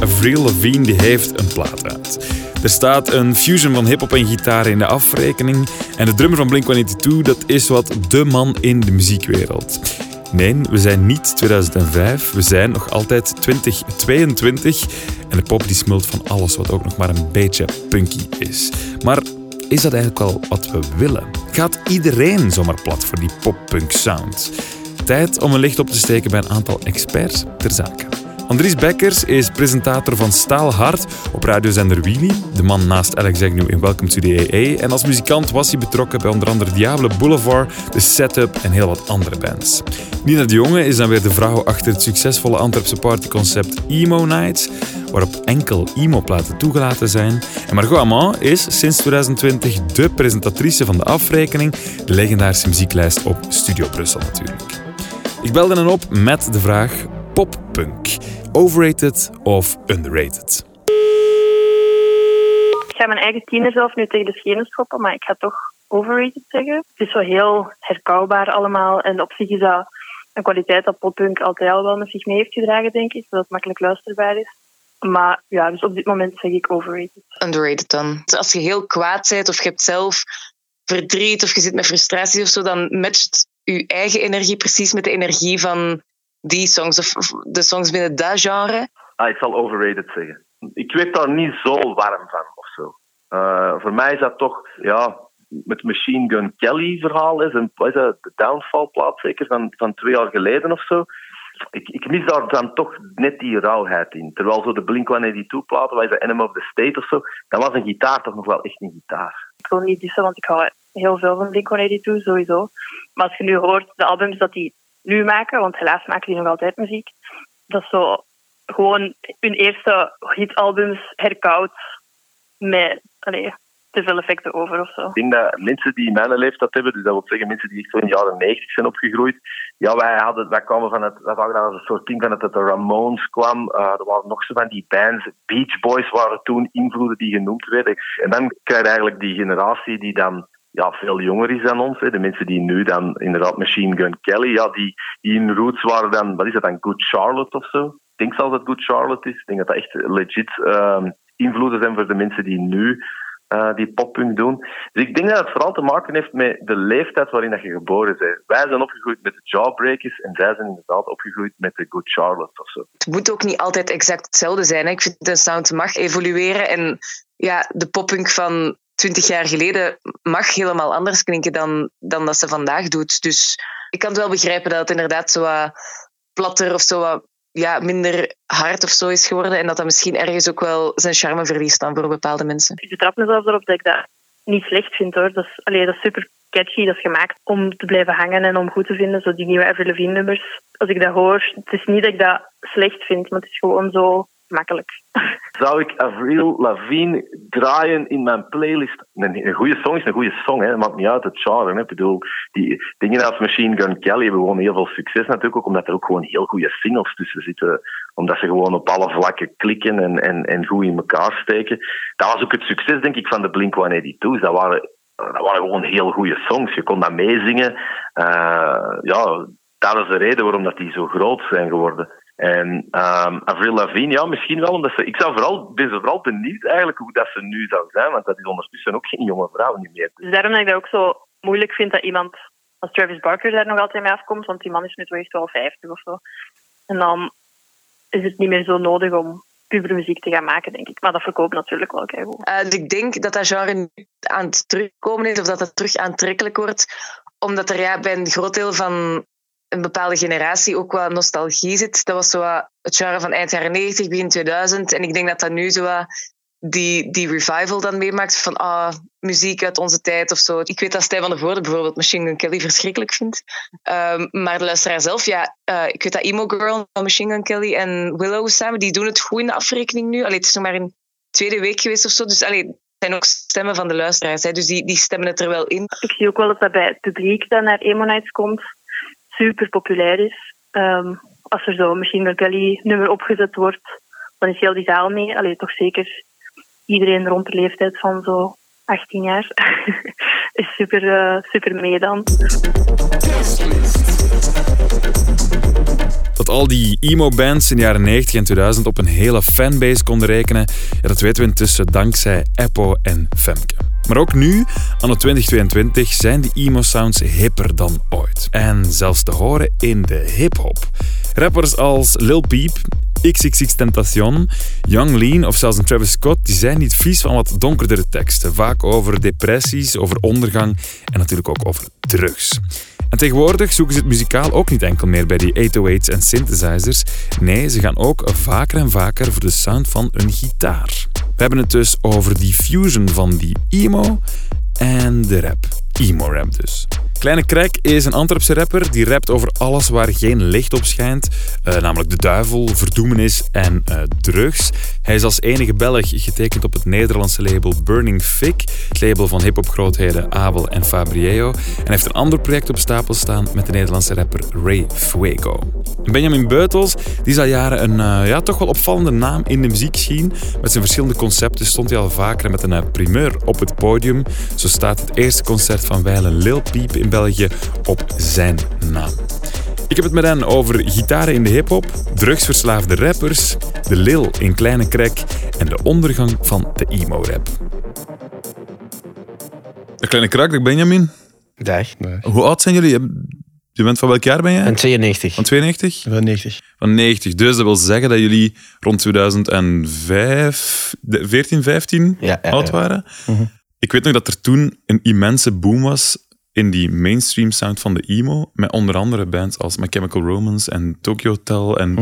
Avril Lavigne die heeft een plaat uit. Er staat een fusion van hip-hop en gitaar in de afrekening. En de drummer van Blink-182, dat is wat de man in de muziekwereld. Nee, we zijn niet 2005, we zijn nog altijd 2022. En de pop die smult van alles wat ook nog maar een beetje punky is. Maar is dat eigenlijk wel wat we willen? Gaat iedereen zomaar plat voor die pop-punk sound? Tijd om een licht op te steken bij een aantal experts ter zake. Andries Bekkers is presentator van Staal Hart op radiozender Wheelie. De man naast Alex Agnew in Welcome to the AA. En als muzikant was hij betrokken bij onder andere Diable Boulevard, The Setup en heel wat andere bands. Nina de Jonge is dan weer de vrouw achter het succesvolle Antwerpse partyconcept Emo Nights, waarop enkel emo-platen toegelaten zijn. En Margot Amand is sinds 2020 de presentatrice van de afrekening, de legendarische muzieklijst op Studio Brussel natuurlijk. Ik belde hen op met de vraag poppunk. Overrated of underrated? Ik ga mijn eigen tiener zelf nu tegen de schenen schoppen, maar ik ga toch overrated zeggen. Het is zo heel herkauwbaar allemaal en op zich is dat een kwaliteit dat poppunk altijd al wel met zich mee heeft gedragen, denk ik, dat het makkelijk luisterbaar is. Maar ja, dus op dit moment zeg ik overrated. Underrated dan. Als je heel kwaad bent of je hebt zelf verdriet of je zit met frustraties of zo, dan matcht je eigen energie precies met de energie van die songs of de songs binnen dat genre. Ah, ik zal overrated zeggen. Ik weet daar niet zo warm van of zo. Eh, voor mij is dat toch, ja, met Machine Gun Kelly verhaal is een wat is dat, de downfall plaat zeker van, van twee jaar geleden of zo. Ik, ik mis daar dan toch net die rauwheid in. Terwijl zo de Blink-182 platen, wat is dat, Enemy of the State of zo, dan was een gitaar toch nog wel echt een gitaar. Ik wil niet dissen, want ik hou heel veel van Blink-182 sowieso. Maar als je nu hoort de albums dat die nu maken, want helaas maken die nog altijd muziek, dat is zo gewoon hun eerste hitalbums herkauwd met te veel effecten over of zo. Ik denk dat mensen die mijn leeftijd hebben, dus dat wil zeggen mensen die zo in de jaren 90 zijn opgegroeid, ja, wij, hadden, wij kwamen van het, wij dat als een soort ding van dat het de Ramones kwam. Eh, er waren nog zo van die bands. Beach Boys waren toen invloeden die genoemd werden. En dan krijg je eigenlijk die generatie die dan ja, veel jonger is dan ons. Hè. De mensen die nu dan inderdaad Machine Gun Kelly, ja, die, in roots waren dan, wat is dat dan, Good Charlotte of zo? Ik denk zelfs dat Good Charlotte is. Ik denk dat dat echt legit ehm, invloeden zijn voor de mensen die nu eh, die poppunk doen. Dus ik denk dat het vooral te maken heeft met de leeftijd waarin dat je geboren bent. Wij zijn opgegroeid met de Jawbreakers en zij zijn inderdaad opgegroeid met de Good Charlotte of zo. Het moet ook niet altijd exact hetzelfde zijn. Hè. Ik vind een sound mag evolueren. En ja, de poppunk van twintig jaar geleden mag helemaal anders klinken dan, dan dat ze vandaag doet. Dus ik kan het wel begrijpen dat het inderdaad zo wat platter of zo wat ja, minder hard of zo is geworden. En dat dat misschien ergens ook wel zijn charme verliest dan voor bepaalde mensen. Ik betrap mezelf erop dat ik dat niet slecht vind hoor. Dat is, allee, dat is super catchy, dat is gemaakt om te blijven hangen en om goed te vinden. Zo die nieuwe Avril nummers. Als ik dat hoor, het is niet dat ik dat slecht vind, maar het is gewoon zo makkelijk. Zou ik Avril Lavigne draaien in mijn playlist? Een, goede song is een goede song, hè. maakt niet uit het genre. Hè. Ik bedoel, die dingen als Machine Gun Kelly hebben gewoon heel veel succes natuurlijk, ook omdat er ook gewoon heel goede singles tussen zitten. Omdat ze gewoon op alle vlakken klikken en, en, en goed in elkaar steken. Dat was ook het succes, denk ik, van de Blink-182's. Dat waren, dat waren gewoon heel goede songs. Je kon dat meezingen. Uh, ja, dat is de reden waarom dat die zo groot zijn geworden. En um, Avril Lavigne, ja, misschien wel, omdat ze... Ik zou vooral, ben ze vooral benieuwd eigenlijk hoe dat ze nu zou zijn, want dat is ondertussen ook geen jonge vrouw niet meer. Dus daarom dat ik dat ook zo moeilijk vind dat iemand als Travis Barker daar nog altijd mee afkomt, want die man is nu toch echt wel 50 of zo. En dan is het niet meer zo nodig om pubermuziek te gaan maken, denk ik. Maar dat verkoopt natuurlijk wel keigoed. Uh, ik denk dat dat genre nu aan het terugkomen is, of dat het terug aantrekkelijk wordt, omdat er ja, bij een groot deel van een bepaalde generatie ook wat nostalgie zit. Dat was zo het genre van eind jaren 90, begin 2000. En ik denk dat dat nu zo die, die revival dan meemaakt van ah, muziek uit onze tijd of zo. Ik weet dat Stijn van de Voorde bijvoorbeeld Machine Gun Kelly verschrikkelijk vindt. Um, maar de luisteraar zelf, ja, uh, ik weet dat Emo Girl Machine Gun Kelly en Willow samen, die doen het goed in de afrekening nu. Allee, het is nog maar een tweede week geweest of zo. Dus allee, het zijn ook stemmen van de luisteraars. Hè. Dus die, die stemmen het er wel in. Ik zie ook wel dat dat bij het publiek dat naar Emo Nights komt super populair is. Um, als er zo Gun Kelly nummer opgezet wordt, dan is heel die zaal mee. Allee, toch zeker iedereen rond de leeftijd van zo 18 jaar is super, uh, super mee dan. Dat al die emo-bands in de jaren 90 en 2000 op een hele fanbase konden rekenen, ja, dat weten we intussen dankzij Eppo en Femke. Maar ook nu, anno 2022, zijn die emo-sounds hipper dan ooit. En zelfs te horen in de hip-hop. Rappers als Lil Peep, XXX Tentacion, Young Lean of zelfs een Travis Scott, die zijn niet vies van wat donkerdere teksten. Vaak over depressies, over ondergang en natuurlijk ook over drugs. En tegenwoordig zoeken ze het muzikaal ook niet enkel meer bij die 808's en synthesizers. Nee, ze gaan ook vaker en vaker voor de sound van een gitaar. We hebben het dus over die fusion van die emo en de rap. Emo-rap dus. Kleine Krek is een Antwerpse rapper die rapt over alles waar geen licht op schijnt, eh, namelijk de duivel, verdoemenis en eh, drugs. Hij is als enige Belg getekend op het Nederlandse label Burning Fig, het label van hip-hop-grootheden Abel en Fabrieo. En heeft een ander project op stapel staan met de Nederlandse rapper Ray Fuego. Benjamin Beutels die is jaren een eh, ja, toch wel opvallende naam in de muziekscene. Met zijn verschillende concepten stond hij al vaker met een primeur op het podium. Zo staat het eerste concert van Weilen Lil Peep in België op zijn naam. Ik heb het met hen over gitaren in de hip-hop, drugsverslaafde rappers, de Lil in Kleine Krek en de ondergang van de emo-rap. De Kleine Krek, de Benjamin. Dag. Hoe oud zijn jullie? Je bent van welk jaar ben jij? En 92. Van 92? Van 90. Van 90. Dus dat wil zeggen dat jullie rond 2005, de- 14, 15 Ja, ja, oud ja. waren. Ik weet nog dat er toen een immense boom was in die mainstream sound van de emo. Met onder andere bands als My Chemical Romance en Tokyo Hotel. En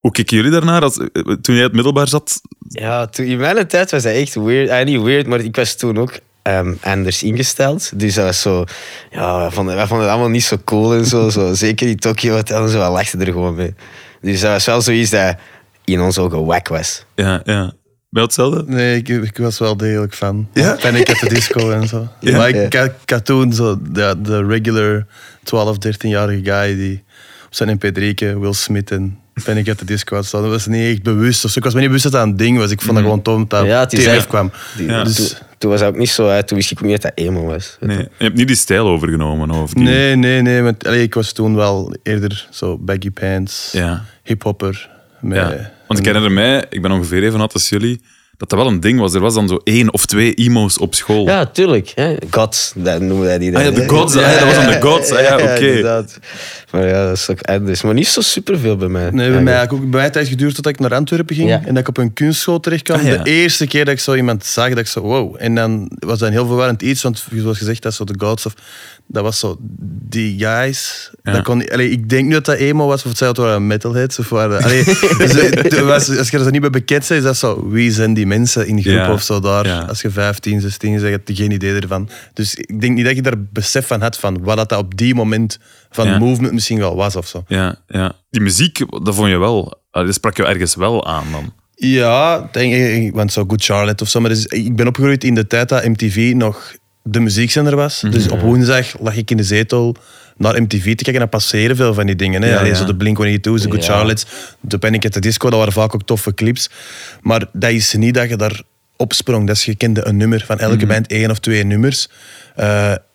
Hoe keken jullie daarnaar? Als, eh, toen jij het middelbaar zat? Ja, toen, in mijn tijd was dat echt weird. Ah, niet weird, maar ik was toen ook ehm, anders ingesteld. Dus dat was zo... Ja, wij vonden, wij vonden het allemaal niet zo cool en zo. zo zeker die Tokyo Hotel en zo, wij lachten er gewoon mee. Dus dat was wel zoiets dat in ons ogen wack was. Ja, ja. Bij hetzelfde? Nee, ik, ik was wel degelijk fan. Ja? Panic at the Disco en zo. Ja? Maar ik, Ja. ik, had- ik had toen zo de, de regular 12, 13-jarige guy die op zijn mp3'tje Will Smith en Panic at the Disco had staan. Dat was niet echt bewust. of zo. Ik was me niet bewust dat dat een ding was. Ik vond dat gewoon tof dat Ja, echt- kwam. Die- Ja. toen, Dus- toen was dat ook niet zo uit. Toen wist ik ook niet dat dat emo was. Nee. Je hebt niet die stijl overgenomen? Of die... Nee, nee, nee. Want, allee, ik was toen wel eerder zo baggy pants, Ja. hiphopper. Met, Ja. Want ik herinner mij, ik ben ongeveer even oud als jullie, dat dat wel een ding was. Er was dan zo één of twee emo's op school. Ja, tuurlijk. Hè. Gods, dat noemen wij die dan. Ah ja, de gods, ah ja, dat was dan de gods. Ah ja, oké. Maar ja, dat is ook anders. Maar niet zo superveel bij mij. Nee, bij mij, eigenlijk. ook, bij mij tijd geduurd tot ik naar Antwerpen ging Ja. en dat ik op een kunstschool terecht kwam. Ah, ja. De eerste keer dat ik zo iemand zag, dat ik zo wow. En dan was dat een heel verwarrend iets, want zoals gezegd, dat is zo de gods of... Dat was zo die guys. Ja. Dat kon, allee, ik denk nu dat dat emo was, of het zei dat waren metalheads. Of waren, allee, dus, het was, als je er niet bij bekend bent, is dat zo, wie zijn die mensen in die groep Ja. of zo daar. Ja. Als je 15, 16 is, heb je geen idee ervan. Dus ik denk niet dat je daar besef van had van wat dat op die moment van movement misschien wel was of zo. Ja, ja. Die muziek, dat vond je wel... ah, Dat sprak je ergens wel aan dan. Ja, denk ik, want zo Good Charlotte of zo. Maar dus, ik ben opgegroeid in de tijd dat MTV nog de muziekzender was. Mhm. Dus op woensdag lag ik in de zetel naar MTV te kijken en dan passeren veel van die dingen. Hè. Ja, Allee, ja. Zo de Blink-182's, de Good Ja. Charlottes, de Panic at the Disco, dat waren vaak ook toffe clips. Maar dat is niet dat je daar opsprong. Dat is, je kende een nummer van elke Mhm. band, één of twee nummers. Eh,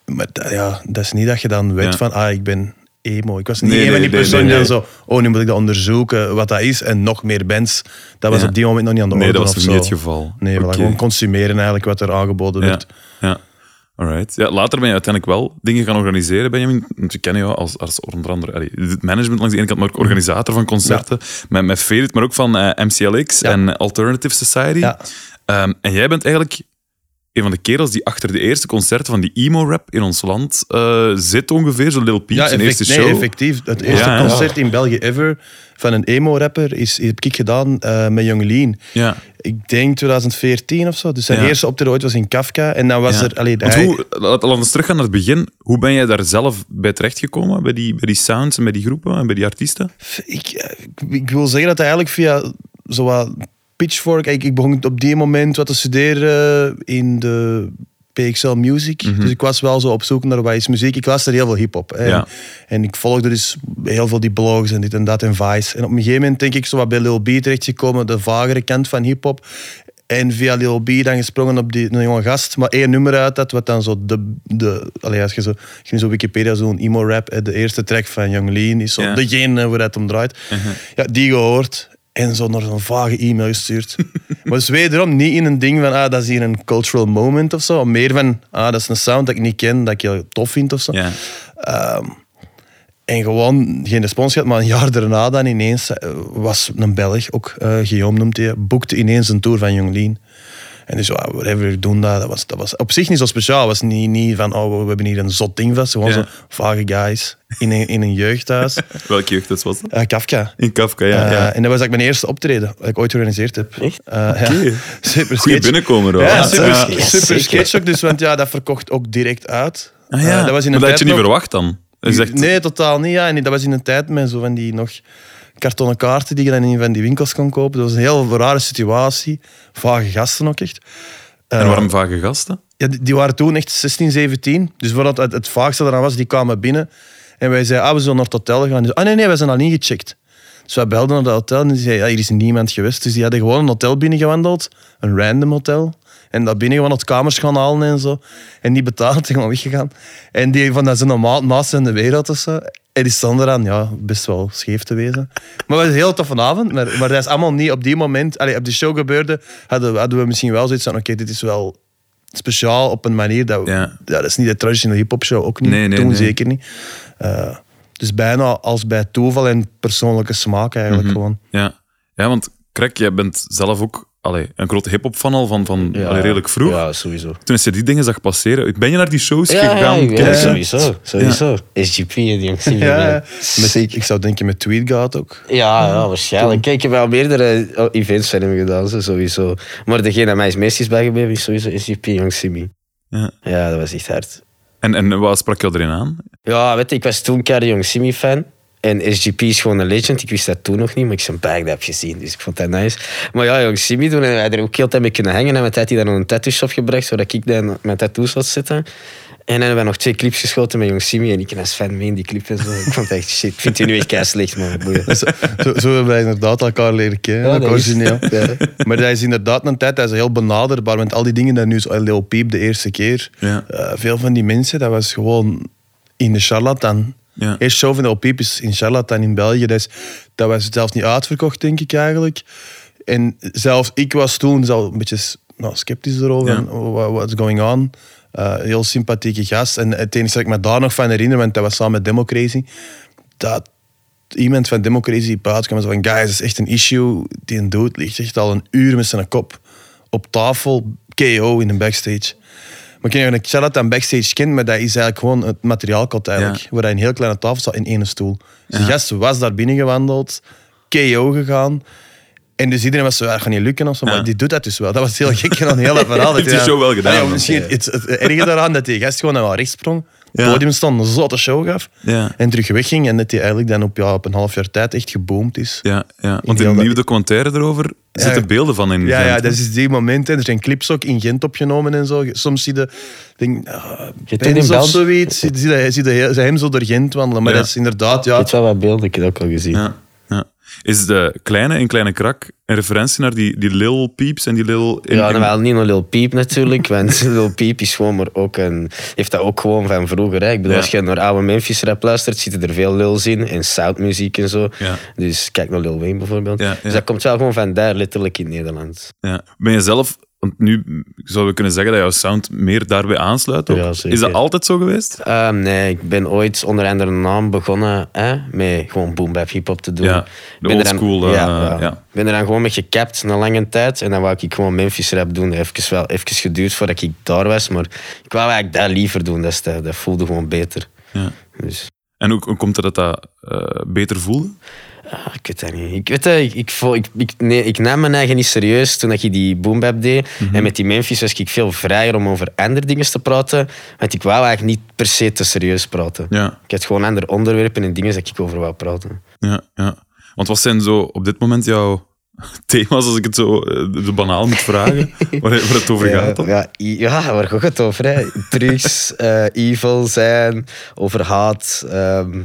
maar dat, ja, dat is niet dat je dan weet van, ah, ik ben emo. Ik was niet Nee, een van nee, die nee, personen nee, die nee. dan zo, oh, nu moet ik dat onderzoeken wat dat is. En nog meer bands. Dat was op die moment nog niet aan de Nee, orde dat was niet het geval. Nee, voilà, Oké. gewoon consumeren eigenlijk wat er aangeboden werd. ja. Alright. Ja, later ben je uiteindelijk wel dingen gaan organiseren, Benjamin. Want we kennen jou als, als onder andere allee, het management langs de ene kant, maar ook organisator van concerten. Met, met Faded, maar ook van eh, MCLX Ja. en Alternative Society. Ja. Ehm, en jij bent eigenlijk een van de kerels die achter de eerste concerten van die emo-rap in ons land eh, zit ongeveer. Zo Lil Peep, Ja, zijn effect- eerste nee, show. effectief. Het eerste Ja, ja. concert in België ever van een emo-rapper is, heb ik gedaan eh, met Young Lean. Ja. Ik denk 2014 of zo. Dus zijn eerste optreden ooit was in Kafka. En dan was er... Allee, hij- hoe, laten we eens teruggaan naar het begin. Hoe ben jij daar zelf bij terechtgekomen? Bij die, bij die sounds en bij die groepen en bij die artiesten? ik, eh, ik, wil zeggen dat eigenlijk via zo wat Pitchfork... Ik, ik begon op die moment wat te studeren in de PXL Music. Mhm. Dus ik was wel zo op zoek naar wat is muziek. Ik luisterde heel veel hip-hop. Ja. En ik volgde dus heel veel die blogs en dit en dat en Vice. En op een gegeven moment denk ik zo wat bij Lil B terechtgekomen, de vagere kant van hip-hop. En via Lil B dan gesprongen op die een jonge gast, maar één nummer uit had, wat dan zo de... de allee, als je zo, je zo Wikipedia zo'n emo-rap, de eerste track van Young Lean, is zo Ja. degene waar het om draait. Ja, die gehoord. En zo naar zo'n vage e-mail gestuurd. maar dus wederom niet in een ding van, ah, dat is hier een cultural moment of zo. Meer van, ah, dat is een sound dat ik niet ken, dat ik heel tof vind of zo. Ja. Ehm, En gewoon geen respons gehad, maar een jaar daarna dan ineens eh, was een Belg, ook eh Guillaume noemt hij, boekte ineens een tour van Jonglien. En dus, ja, whatever, we doen dat. Dat was, dat was op zich niet zo speciaal. Het was niet, niet van, oh, we hebben hier een zot ding vast. Gewoon Ja. zo vage guys in een, in een jeugdhuis. Welke jeugd was dat? Eh, Kafka. In Kafka, ja. Eh, ja. en dat was eigenlijk mijn eerste optreden dat ik ooit georganiseerd heb. Echt? Eh, ja. Super Goeie sketch. binnenkomer hoor. Ja, super, Ja. Super zeker. sketch ook. Dus, want ja, dat verkocht ook direct uit. Ah, Eh, ja. dat was in maar een dat had je niet nog- verwacht dan? Echt... Nee, totaal niet. Ja. En dat was in een tijd met zo van die nog kartonnen kaarten die je dan in van die winkels kon kopen. Dat was een heel rare situatie. Vage gasten ook echt. En waarom vage gasten? Ja, die, die waren toen echt 16, 17. Dus voordat het, het vaagste eraan was, die kwamen binnen. En wij zeiden, ah, we zullen naar het hotel gaan. Dus, ah nee, nee, wij zijn al ingecheckt. Dus wij belden naar het hotel en die zeiden, ja, hier is niemand geweest. Dus die hadden gewoon een hotel binnengewandeld. Een random hotel. En dat binnen gewoon het kamers gaan halen en zo. En die betaald en gewoon weggegaan. En die van dat zijn normaal naast in de wereld of zo. En die stonden eraan, ja, best wel scheef te wezen. Maar het was een heel toffe avond. Maar, maar dat is allemaal niet op die moment... Allee, op de show gebeurde, hadden, we- hadden we misschien wel zoiets van... Oké, dit is wel speciaal op een manier dat... Ja. Ja. dat is niet de traditionele hip-hop show, ook niet. Nee, nee, Toen nee. zeker niet. Eh, dus bijna als bij toeval en persoonlijke smaak eigenlijk Mhm. gewoon. Ja. ja, want Krek, jij bent zelf ook allee, een grote hip-hop fan al van, van allee, redelijk vroeg. Ja, sowieso. Toen je die dingen zag passeren, ben je naar die shows Ja, ja, gegaan? ja, sowieso. sowieso. SGP en die jongens. Ja, ja. Met, ik zou denken met Tweetgate ook. Ja, ja, waarschijnlijk. Kijk, ik heb wel meerdere oh, events van hem gedaan, zo, sowieso. Maar degene dat mij het meest is bijgebleven is sowieso SGP en Young Simi. Ja. Ja, dat was echt hard. En, en wat sprak je erin aan? Ja, weet je, ik was toen Cardi Young Simi fan. En SGP is gewoon een legend. Ik wist dat toen nog niet, maar ik zijn bag heb gezien. Dus ik vond dat nice. Maar ja, Young Simi toen en wij er ook heel tijd mee kunnen hangen. En met tijd hij dan nog een tattoo shop gebracht, zodat ik dan mijn tattoos zou zetten. En dan hebben we nog twee clips geschoten met Young Simi. En ik was fan mee in die clip en zo. Ik vond het echt shit. Ik vind die nu echt kei slecht, maar boeien. Zo, zo, zo hebben wij inderdaad elkaar leren kennen, Ja, dat is- origineel. Ja. Maar dat is inderdaad een tijd, dat is heel benaderbaar. Want al die dingen dat nu zo Lil Peep de eerste keer, Ja. eh, veel van die mensen, dat was gewoon in de charlatan. Ja. Eerst show van Lil Peep is in charlatan in België. Dat, is, dat was zelfs niet uitverkocht, denk ik eigenlijk. En zelfs ik was toen zelf een beetje nou, sceptisch erover. Ja. oh, what- What's going on? Eh, heel sympathieke gast. En het enige dat ik me daar nog van herinner, want dat was samen met Democracy, dat iemand van Democracy buiten kwam en zei van guys, dat is echt een issue. Die een dood ligt echt al een uur met zijn kop op tafel, KO in een backstage. Maar ik of je dat aan backstage kent, maar dat is eigenlijk gewoon het materiaalkot eigenlijk. Ja. Waar hij een heel kleine tafel staat in één stoel. Dus de gast was daar binnen gewandeld, KO gegaan. En dus iedereen was zo, dat gaat niet lukken of zo, Ja. maar die doet dat dus wel. Dat was heel gek aan heel dat verhaal. Heeft die hij- show wel gedaan, misschien het, het, het erge daaraan dat die gast gewoon naar rechts sprong, Ja. podium stond, een zotte show gaf Ja. en terug wegging. En dat hij eigenlijk dan op, ja, op een half jaar tijd echt geboomd is. Ja, ja. want in een dat- nieuwe documentaire erover zitten beelden van in Ja, Gent, ja, dat is die momenten. Er zijn clips ook in Gent opgenomen en zo. Soms zie je, denk, uh, of België- zoiets, zie, zie, je- zie je hem zo door Gent wandelen. Maar Ja. dat is inderdaad, Ik ja, heb wel wat beelden, ik heb dat ook al gezien. Is de kleine in Kleine Krak een referentie naar die, die Lil Peeps en die Lil... In, Ja, in- wel niet een Lil Peep natuurlijk, want Lil Peep is gewoon maar ook een, heeft dat ook gewoon van vroeger. Hè. Ik bedoel, Ja. als je naar oude Memphis rap luistert, zitten er veel Lils in en South muziek en zo. Ja. Dus kijk naar Lil Wayne bijvoorbeeld. Ja. Dus dat komt wel gewoon van daar, letterlijk in Nederland. Ja. Ben je zelf... Want nu zouden we kunnen zeggen dat jouw sound meer daarbij aansluit. ook. Ja, zeker. is dat altijd zo geweest? Ehm, nee, ik ben ooit onder andere naam begonnen hè, met gewoon boom bap hip-hop te doen. Ja, Ik de ben dan- oldschool, eh, ja, ja. ja. ben er dan gewoon mee gekapt na lange tijd. En dan wou ik gewoon Memphis rap doen. Even, wel, even geduurd voordat ik daar was. Maar ik wou eigenlijk dat liever doen. Dat, dat, dat voelde gewoon beter. Ja. Dus En hoe, hoe komt het dat dat eh, beter voelde? ah, ik weet dat niet. Ik, weet dat, ik, ik, ik, ik, nee, ik nam mijn eigen niet serieus toen ik die boom bap deed. Mhm. En met die Memphis was ik veel vrijer om over andere dingen te praten. Want ik wou eigenlijk niet per se te serieus praten. Ja, Ik had gewoon andere onderwerpen en dingen dat ik over wou praten. ja, ja. Want wat zijn zo op dit moment jouw thema's, als ik het zo eh, de banaal moet vragen, waar, het over ja, gaat? dan? Ja, ja, waar gaat het over? Hè? Drugs, eh, evil zijn, over haat. ehm,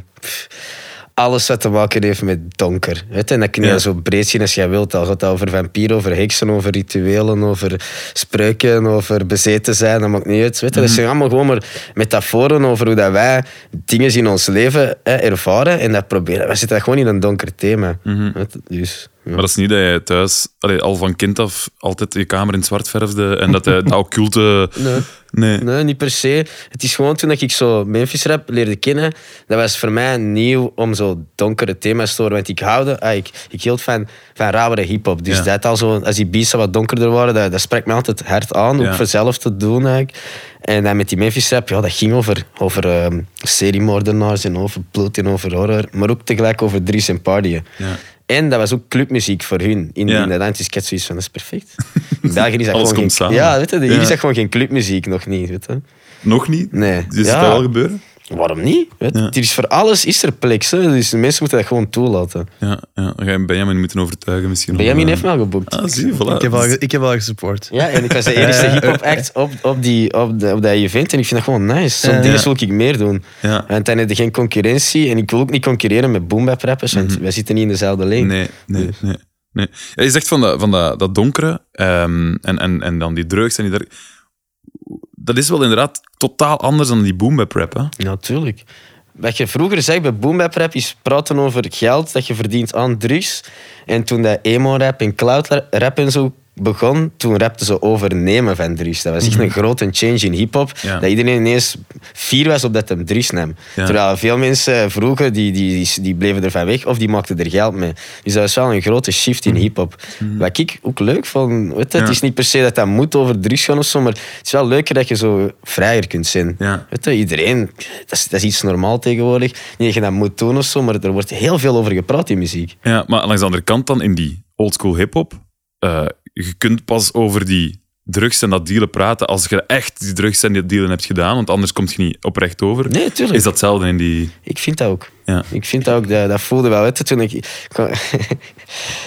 alles wat te maken heeft met donker. Weet? En dat kun je Ja. zo breed zien als jij wilt. Al gaat het over vampieren, over heksen, over rituelen, over spreuken, over bezeten zijn. Dat maakt niet uit. Weet? Dat zijn allemaal gewoon maar metaforen over hoe dat wij dingen in ons leven hè, ervaren. En dat proberen. We zitten gewoon in een donker thema. Weet je? Maar dat is niet dat jij thuis allee, al van kind af altijd je kamer in zwart verfde en dat hij de occulte... Nee. Nee. Nee, niet per se. Het is gewoon toen dat ik zo Memphis rap leerde kennen, dat was voor mij nieuw om zo donkere thema's te horen. Want ik houde, ah, ik, ik hield van, van rauwere hip-hop. Dus Ja. dat al zo, als die beats wat donkerder waren, dat, dat spreekt me altijd hard aan. Ja. Ook voor zelf te doen eigenlijk. En dan met die Memphis rap, ja, dat ging over, over ehm, seriemoordenaars en over bloed en over horror. Maar ook tegelijk over Dries en partyen. Ja. En dat was ook clubmuziek voor hun. In, Ja. in dat land is ik zoiets van, dat is perfect. In België is dat Alles gewoon komt geen, samen. Ja, weet je, hier Ja. is dat gewoon geen clubmuziek, nog niet. Weet je. Nog niet? Nee. Dus Ja. is dat wel gebeuren? Waarom niet? Weet? Ja. Er is voor alles is er plek. Hè? Dus de mensen moeten dat gewoon toelaten. Ja, ja. Dan ga je Benjamin moeten overtuigen misschien. om, Benjamin eh, heeft me al geboekt. Ah, zie voilà. Ik heb al, ik heb al gesupport. Ja, en ik was de eerste hip-hop act op, op, die, op, de, op dat event. En ik vind dat gewoon nice. Zo'n Ja. dingen wil ik meer doen. Ja. En dan heb je geen concurrentie. En ik wil ook niet concurreren met boombap rappers. Want wij zitten niet in dezelfde lane. Mhm. Nee, nee, nee. nee. Ja, je zegt van, dat, van dat, dat donkere ehm, en, en, en dan die drugs en die... Dat is wel inderdaad totaal anders dan die boom bap rap, hè? Natuurlijk. Wat je vroeger zei bij boombap rap is praten over geld dat je verdient aan drugs. En toen dat emo rap en cloud rap en zo begon, toen rapten ze over nemen van drugs. Dat was echt een grote change in hip-hop. Mhm. Ja. Dat iedereen ineens fier was op dat hem drugs nam. Ja. Terwijl veel mensen vroeger, die, die, die, bleven ervan weg of die maakten er geld mee. Dus dat was wel een grote shift in hip-hop. Wat ik ook leuk vond, weet je, het Mhm. Is niet per se dat dat moet over drugs gaan of zo, maar het is wel leuker dat je zo vrijer kunt zijn. Weet je, iedereen, dat is, dat is iets normaal tegenwoordig. Niet dat je dat moet doen of zo, maar er wordt heel veel over gepraat in muziek. Ja, maar langs de andere kant dan, in die oldschool hip-hop, eh, je kunt pas over die drugs en dat dealen praten als je echt die drugs en die dealen hebt gedaan, want anders komt je niet oprecht over. Nee, tuurlijk. Is dat hetzelfde in die... Ik vind dat ook. Ja. Ik vind dat ook, dat, dat voelde wel. Weet je, toen, ik,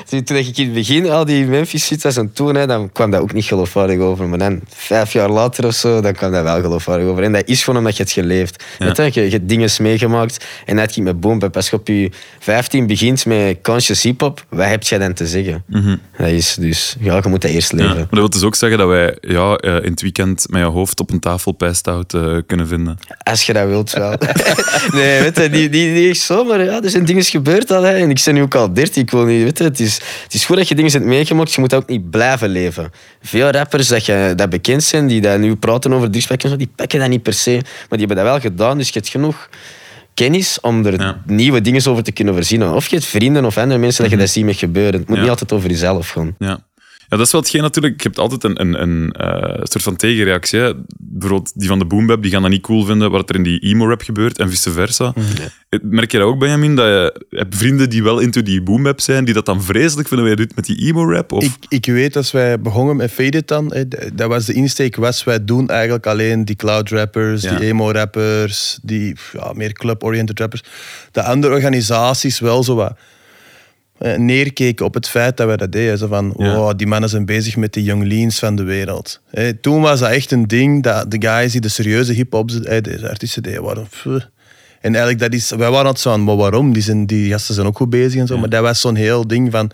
toen toen ik in het begin al die Memphis shit was aan het doen, hè, dan kwam dat ook niet geloofwaardig over. Maar dan, vijf jaar later of zo, dan kwam dat wel geloofwaardig over. En dat is gewoon omdat je het geleefd. Ja. Weet je, je, je hebt dingen meegemaakt en dat ging met boom. Als je op je 15 begint met conscious hip-hop, wat heb jij dan te zeggen? Dat is dus, ja, je moet dat eerst Mhm. Ja, leven. maar dat wil dus ook zeggen dat wij ja, eh, in het weekend met je hoofd op een tafel pijstout eh kunnen vinden. Als je dat wilt, wel. nee, weet je, die, die, die echt zo, maar ja, er zijn dingen gebeurd al. Hè. En ik ben nu ook al 30, ik wil niet, weet je, het, is, het is goed dat je dingen hebt meegemaakt, je moet ook niet blijven leven. Veel rappers dat, je, dat bekend zijn, die dat nu praten over drugspakken, die pakken dat niet per se. Maar die hebben dat wel gedaan, dus je hebt genoeg kennis om er Ja. nieuwe dingen over te kunnen voorzien. Of je hebt vrienden of andere mensen dat je dat ziet met gebeuren. Het moet Ja. niet altijd over jezelf gaan. Ja. Ja, dat is wel hetgeen natuurlijk. Je hebt altijd een, een, een eh, soort van tegenreactie. Hè. Bijvoorbeeld die van de boombap, die gaan dat niet cool vinden wat er in die emo-rap gebeurt en vice versa. Eh, Merk je dat ook, Benjamin? Dat je hebt vrienden die wel into die boombap zijn, die dat dan vreselijk vinden wat je doet met die emo-rap? Of... Ik, ik weet, als wij begonnen met Fade It dan, hè, dat was de insteek was, wij doen eigenlijk alleen die cloud rappers, Ja. die emo rappers, die ja, meer club-oriented rappers. De andere organisaties wel zo wat eh, neerkeken op het feit dat wij dat deden. Zo van, Ja. wow, die mannen zijn bezig met de young leans van de wereld. Toen was dat echt een ding dat de guys die de serieuze hip-hop, eh, de artiesten deden, waren... En eigenlijk, dat is, wij waren altijd zo van, maar waarom? Die, zijn, die gasten zijn ook goed bezig en zo. Maar dat was zo'n heel ding van,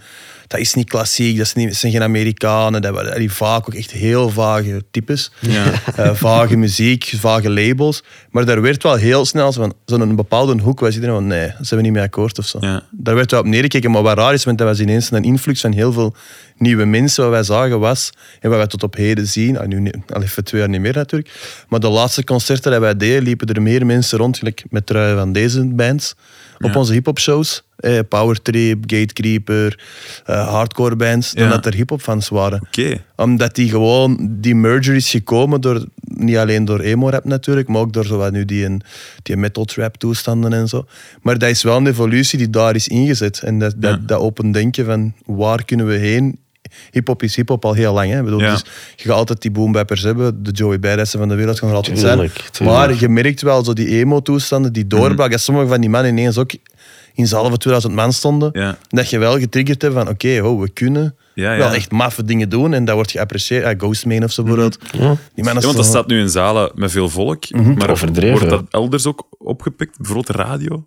dat is niet klassiek, dat, niet, zijn geen Amerikanen. Dat waren die vaak ook echt heel vage types. Ja. Eh, vage muziek, vage labels. Maar daar werd wel heel snel zo van, zo'n bepaalde hoek was iedereen van, nee, daar zijn we niet mee akkoord of zo. Ja. Daar werd wel op neergekeken. Maar wat raar is, want dat was ineens een influx van heel veel nieuwe mensen. Wat wij zagen was, en wat wij tot op heden zien, ah, nu al even twee jaar niet meer natuurlijk, maar de laatste concerten die wij deden, liepen er meer mensen rond, gelijk met truien van deze bands, op Ja. onze hip-hop shows. Eh, Power Trip, Gatecreeper, eh, hardcore bands, dan Ja. dat er hip-hop fans waren omdat die gewoon, die merger is gekomen door, niet alleen door emo-rap natuurlijk, maar ook door zo wat nu die, een- die metal trap toestanden en zo. Maar dat is wel een evolutie die daar is ingezet. En dat, dat, Ja. dat open denken van waar kunnen we heen? Hip-hop is hip-hop al heel lang. Hè? Bedoel, Ja. dus je gaat altijd die boombappers hebben, de Joey Badassen van de wereld gaan er altijd zijn. tuurlijk. Maar je merkt wel zo die emo-toestanden, die doorbraak, dat sommige van die mannen ineens ook in zalen van 2000 man stonden, Ja. dat je wel getriggerd hebt van oké, oh, we kunnen Ja, ja. wel echt maffe dingen doen en dat wordt geapprecieerd. Ja, Ghostman of zo bijvoorbeeld. Die mannen Ja, want dat staat nu in zalen met veel volk. Maar Overdreven. wordt dat elders ook opgepikt? Bijvoorbeeld radio?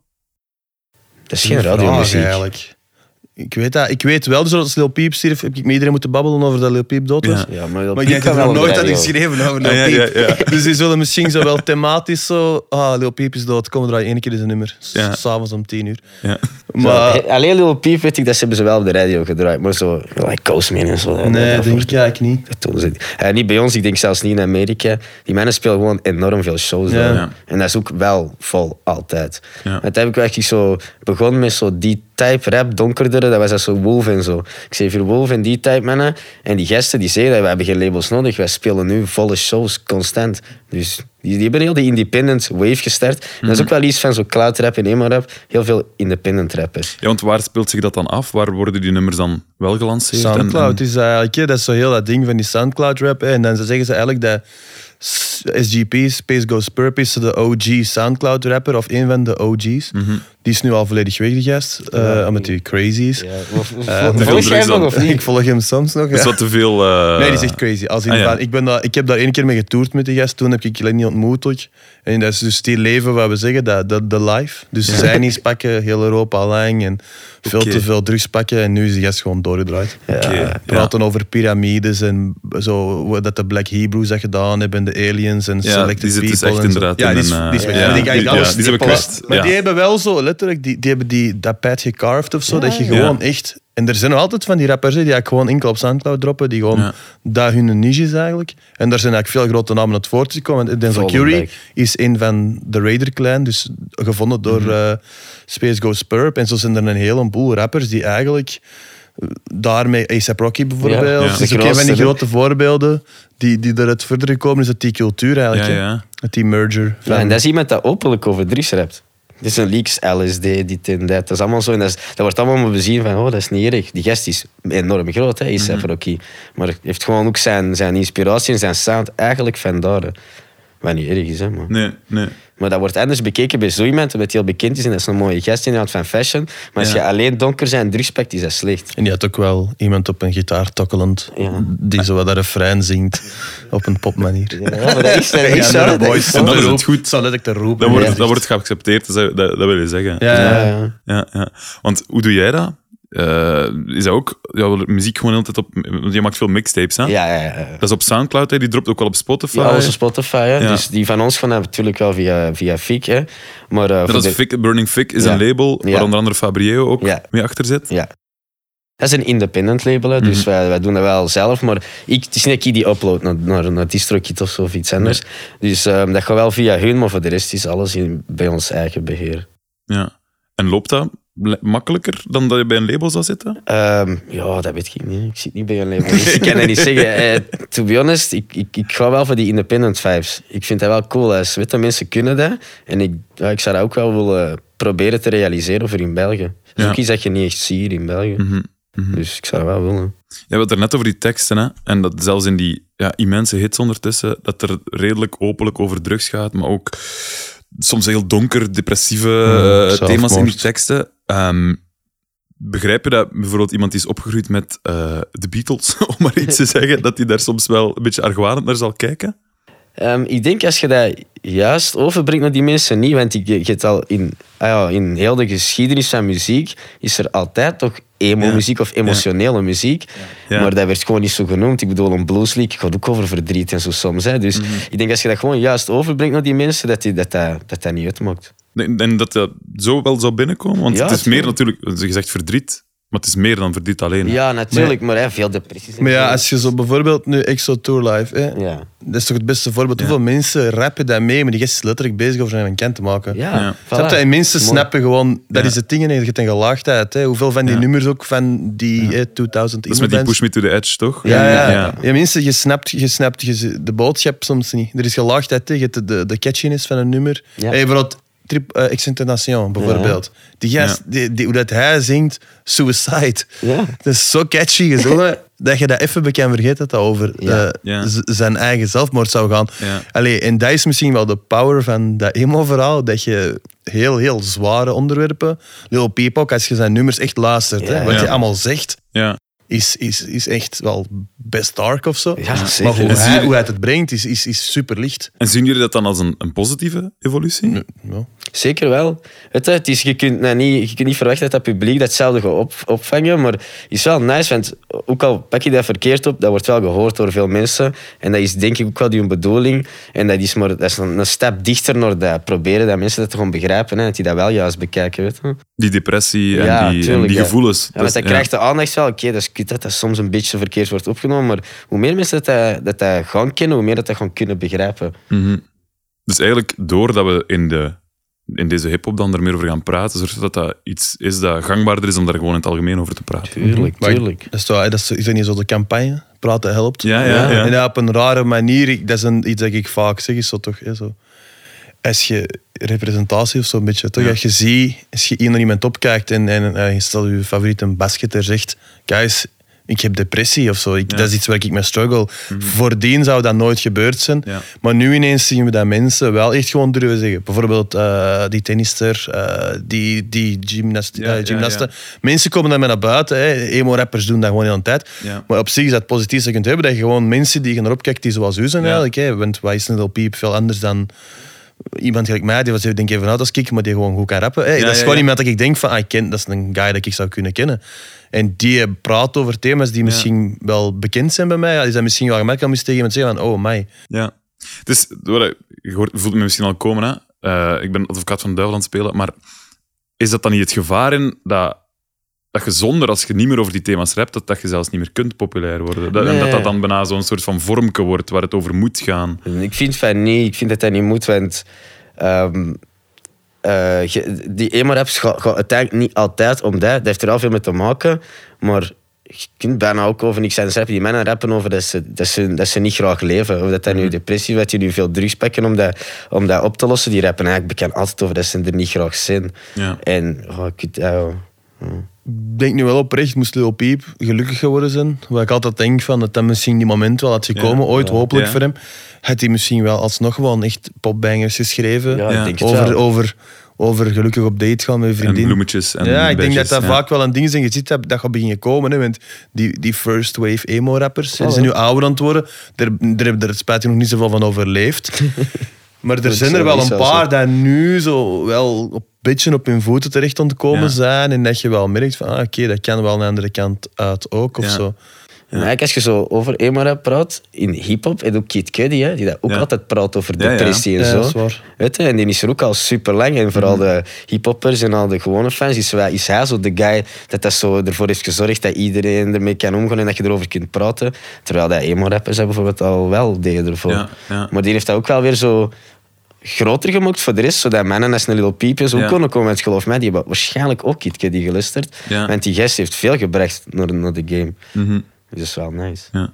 Dat is geen radiomuziek. eigenlijk. Ik weet dat. Ik weet wel, dus als Lil Peep stierf, heb ik met iedereen moeten babbelen over dat Lil Peep dood was. Ja. Ja, maar, Lil Maar Peep ik kan heb nog wel op nooit dat radio. geschreven over Lil ja, Peep. ja, ja. Dus die zullen misschien zo wel thematisch zo... Ah, Lil Peep is dood. Kom, draaien één keer een nummer. S'avonds om tien uur. Ja. Maar... Zo, Alleen Lil Peep weet ik dat ze hebben ze wel op de radio gedraaid. Maar zo, like Coastman en zo. dat- Nee, dat- denk ik eigenlijk niet. dat doen ze niet. Eh, niet bij ons, ik denk zelfs niet in Amerika. Die mannen spelen gewoon enorm veel shows. Ja. daar. Ja. En dat is ook wel vol, altijd. Ja. En toen heb ik eigenlijk zo begonnen met zo die type rap, donkerdere. Dat was dat zo Wolf en zo. Ik zei voor Wolf en die type mannen. En die gasten die zeggen dat we hebben geen labels nodig. Wij spelen nu volle shows, constant. Dus die, die hebben heel die independent wave gestart. En dat is ook wel iets van zo cloud rap en emo rap. Heel veel independent rappers. Ja, want waar speelt zich dat dan af? Waar worden die nummers dan wel gelanceerd? En- Soundcloud en- is eigenlijk, hè, dat is zo heel dat ding van die Soundcloud rap. En dan zeggen ze eigenlijk dat SGP, Space Ghost Purp, is de OG Soundcloud rapper, of een van de OG's. Mhm. Die is nu al volledig weg, die gast, eh, omdat hij crazy is. Ja, veel volg jij nog dan. of niet? Ik volg hem soms nog. Dat is ja. wat te veel... eh, Nee, die is echt crazy. Als in ah, ja. ik, ben ik heb daar één keer mee getoerd met die gast. Toen heb ik Lenny ontmoet ook. En dat is dus die leven wat we zeggen, dat, dat, de life. Dus Ja. zijn iets pakken, heel Europa lang. En veel te veel drugs pakken. En nu is die gast gewoon doorgedraaid. Oké, ja. Praten over piramides en zo, dat de Black Hebrews dat gedaan hebben. En de aliens en Ja, selected die zit dus people. echt inderdaad Ja, in die is, een, eh, die is ja, Die- die- die- ja, die zijn bekwest. Maar Ja. die hebben wel zo, letterlijk, die, die hebben die, dat pad gecarved of zo. dat je ja. gewoon echt... En er zijn nog altijd van die rappers die eigenlijk gewoon enkel op Soundcloud droppen. Die gewoon Ja. dat hun niche is eigenlijk. En daar zijn eigenlijk veel grote namen uit voortgekomen. Denzel. Curry is een van de Raider clan, dus gevonden door Mhm. eh, Space Ghost Purp. En zo zijn er een heleboel rappers die eigenlijk eh, daarmee, A$AP Rocky bijvoorbeeld, Ja. Ja. dat is De ook een van die grote voorbeelden die, die eruit verder gekomen is uit die cultuur eigenlijk. Ja, hè. ja. Uit die merger. Ja, en dat is iemand dat openlijk over drugs rapt. Dit is een leaks, LSD, dit en dat. Dat is allemaal zo. En dat, is- dat wordt allemaal maar bezien van, oh, dat is niet erg. Die gast is enorm groot, hè, is mm Rocky. Maar heeft gewoon ook zijn, zijn inspiratie en zijn sound eigenlijk van daar. hè. Wat niet erg is, hè, maar. Nee, nee. Maar dat wordt anders bekeken bij zo iemand, omdat hij heel bekend is en dat is een mooie gast inderdaad van fashion. Maar als Ja. je alleen donker zijn en drugs pakt, is dat slecht. En die had ook wel iemand op een gitaar tokkelend, Ja. die zo wat dat refrein zingt op een popmanier. Ja, maar dat is, dat is zo. dat dat het goed. Zo let ik te roepen. Dat wordt, Ja. dat wordt geaccepteerd, dat, dat, dat wil je zeggen. Ja, Ja, ja. ja. Ja, ja. Want hoe doe jij dat? Eh, is dat ook ja, muziek gewoon altijd op... Je maakt veel mixtapes, hè? Ja, ja, ja. Dat is op Soundcloud, hè? die dropt ook wel op Spotify. Ja, onze Spotify. Hè. Ja. Dus die van ons gaan natuurlijk wel via, via Fik. Hè. Maar, uh, Dat is Burning Fick is Ja. een label waar onder andere Fabrieo ook mee achter zit. Ja. Dat is een independent label, hè, dus Mhm. wij, wij doen dat wel zelf. Maar ik, het is niet ik die upload naar, naar, naar DistroKid of zo of iets anders. Dus ehm, dat gaat wel via hun, maar voor de rest is alles in, bij ons eigen beheer. Ja. En loopt dat makkelijker dan dat je bij een label zou zitten? Ehm, ja, dat weet ik niet. Ik zit niet bij een label, dus ik kan dat niet zeggen. Eh, to be honest, ik, ik, ik ga wel voor die independent vibes. Ik vind dat wel cool. Als witte mensen kunnen dat. En ik, ja, ik zou dat ook wel willen proberen te realiseren voor in België. Dat is Ja. ook iets dat je niet echt ziet in België. Mhm. Dus ik zou dat wel willen. Je had het er net over die teksten, hè? en dat zelfs in die ja, immense hits ondertussen, dat er redelijk openlijk over drugs gaat, maar ook soms heel donker, depressieve eh, zelfmoord. thema's in die teksten. Ehm, begrijp je dat bijvoorbeeld iemand die is opgegroeid met eh, de Beatles, om maar iets te zeggen, dat hij daar soms wel een beetje argwanend naar zal kijken? Ehm, ik denk als je dat juist overbrengt naar die mensen niet, want ik, je hebt al in, ah ja, in heel de geschiedenis van muziek is er altijd toch emo-muziek of emotionele muziek, Ja. maar dat werd gewoon niet zo genoemd. Ik bedoel, een blueslied gaat ook over verdriet en zo soms. Hè. Dus Mhm. ik denk als je dat gewoon juist overbrengt naar die mensen, dat die, dat, dat, dat, dat niet uitmaakt. En dat dat zo wel zou binnenkomen? Want het is meer tuurlijk. natuurlijk, je zegt verdriet, maar het is meer dan verdriet alleen. hè. Ja, natuurlijk, maar, hè, veel depressies. en Maar ja, zo. als je zo bijvoorbeeld nu Exo Tour Live, hè, ja. dat is toch het beste voorbeeld. Hoeveel mensen rappen daar mee, maar die gast is letterlijk bezig over zijn een kent te maken. Ja, Ja. voilà. Snap je? En mensen Mooi. snappen gewoon, dat Ja. is het ding, en je hebt een gelaagdheid. Hè. Hoeveel van die Ja. nummers ook van die hè, 2000 Dat is met die. Push Me to the Edge, toch? Ja, ja. ja. ja. mensen, je snapt, je snapt je, de boodschap soms niet. Er is gelaagdheid, hebt de, de, de catchiness van een nummer. Ja. Hey, bijvoorbeeld Trip, uh, Extentation, bijvoorbeeld. Die gast, die, die, hoe dat hij zingt, Suicide. Ja. Dat is zo catchy gezongen, dat je dat even kan vergeten dat dat over Ja. eh, zijn eigen zelfmoord zou gaan. Allee, en dat is misschien wel de power van dat emo-verhaal, dat je heel, heel zware onderwerpen, Lil Peep ook, als je zijn nummers echt luistert, hè, wat hij allemaal zegt, Ja. Is, is, is echt wel best dark of zo. Ja, Maar hoe En hij, hoe hij het brengt is, is, is super licht. En zien jullie dat dan als een, een positieve evolutie? Ja. Zeker wel. Het is, je, kunt, nou, niet, je kunt niet verwachten dat dat publiek datzelfde gaat op, opvangen, maar het is wel nice, want ook al pak je dat verkeerd op, dat wordt wel gehoord door veel mensen. En dat is denk ik ook wel die bedoeling. En dat is, maar, dat is een, een stap dichter naar dat proberen dat mensen dat gewoon begrijpen, hè, dat die dat wel juist bekijken. Weet je. Die depressie en Ja, die, en tuurlijk, die ja. gevoelens. Ja, want dat krijgt de aandacht wel. Oké, dat is kut dat dat soms een beetje verkeerd wordt opgenomen, maar hoe meer mensen dat, dat, dat, dat gaan kennen, hoe meer dat, dat gaan kunnen begrijpen. Mhm. Dus eigenlijk, doordat we in, de, in deze hip-hop dan er meer over gaan praten, zorgt dat dat iets is dat gangbaarder is om daar gewoon in het algemeen over te praten. Tuurlijk, ik- tuurlijk. Dat is, toch, dat is, is dat niet zo de campagne? Praten helpt. Ja, ja, ja. En dat op een rare manier, dat is een, iets dat ik vaak zeg, is zo toch, hè, zo. Als je representatie of zo een beetje, toch? Ja. Als je ziet, als je hier naar iemand opkijkt en, en eh, je stelt je favoriete basketter zegt, guys, ik heb depressie of zo. Ik, Ja. Dat is iets waar ik mee struggle. Voordien zou dat nooit gebeurd zijn. Ja. Maar nu ineens zien we dat mensen wel echt gewoon durven zeggen. Bijvoorbeeld eh, die tennister, eh, die, die gymnast, Ja, gymnasten. Mensen komen daarmee naar buiten. hè. Emo-rappers doen dat gewoon de hele tijd. Maar op zich is dat positief dat je kunt hebben. Dat je gewoon mensen die je erop kijkt, die zoals u zijn eigenlijk. Hè. Want wat is een Peep veel anders dan iemand gelijk mij, die was denk ik even oud als ik, maar die gewoon goed kan rappen. Ja, dat is gewoon iemand dat ik denk van, ah, ik ken, dat is een guy dat ik zou kunnen kennen. En die praat over thema's die misschien wel bekend zijn bij mij. Ja, is dat misschien wel gemakkelijk om eens tegen iemand te zeggen van, oh my. Ja. Dus, je voelt me misschien al komen, hè. Eh, ik ben advocaat van de duivel aan het spelen, maar is dat dan niet het gevaar in dat, dat je zonder, als je niet meer over die thema's rapt, dat, dat je zelfs niet meer kunt populair worden? Dat, En dat dat dan bijna zo'n soort van vormke wordt waar het over moet gaan? Ik vind van niet. Ik vind dat dat niet moet, want je- die emo-raps gaat gaat uiteindelijk niet altijd om dat. Dat heeft er al veel mee te maken, maar je kunt bijna ook over niks anders rappen. Die mannen rappen over dat ze, dat ze, dat ze niet graag leven. Of dat dat nu depressie is, dat die nu veel drugs pakken om dat, om dat op te lossen. Die rappen eigenlijk bekend altijd over dat ze er niet graag zijn. Ja. En oh, Ik denk nu wel oprecht, moest Lil Peep gelukkig geworden zijn. Wat ik altijd denk van, dat dat misschien die moment wel had gekomen, Ja. ooit hopelijk Ja. voor hem. Had hij misschien wel alsnog gewoon echt popbangers geschreven. ja, Ja. ik denk het over, wel. over, over gelukkig op date gaan met een En vriendin. bloemetjes en ja, ik denk dat badges, dat ja. vaak wel een ding is. En je ziet dat, dat gaat beginnen komen. Hè, want die, die first wave emo-rappers, die Oh, zijn nu ouder aan het worden. Daar, daar hebben er spijtig nog niet zoveel van overleefd. maar er Dat zijn er wel een zo, paar die nu zo wel op beetje op hun voeten terecht ontkomen Ja. zijn. En dat je wel merkt van, ah, oké, dat kan wel een andere kant uit ook of Ja. zo. En eigenlijk als je zo over emo-rap praat, in hip-hop, heb je ook Kid Cudi, hè, die dat ook Ja. altijd praat over Ja, ja. depressie en Ja, zo. dat is waar. Weet je, en die is er ook al super lang. En vooral Mhm. de hip-hoppers en al de gewone fans, is, wel- is hij zo de guy dat, dat zo ervoor heeft gezorgd dat iedereen ermee kan omgaan en dat je erover kunt praten. Terwijl dat emo-rappers bijvoorbeeld al wel deden ervoor. Ja, ja. Maar die heeft dat ook wel weer zo groter gemaakt voor de rest, zodat mannen als een Little Peepjes ook Ja. konden komen. Want geloof mij, die hebben waarschijnlijk ook Kid Cudi geluisterd. Ja. Want die gast heeft veel gebracht naar, naar de game. Mhm. Dus dat is wel nice. Ja.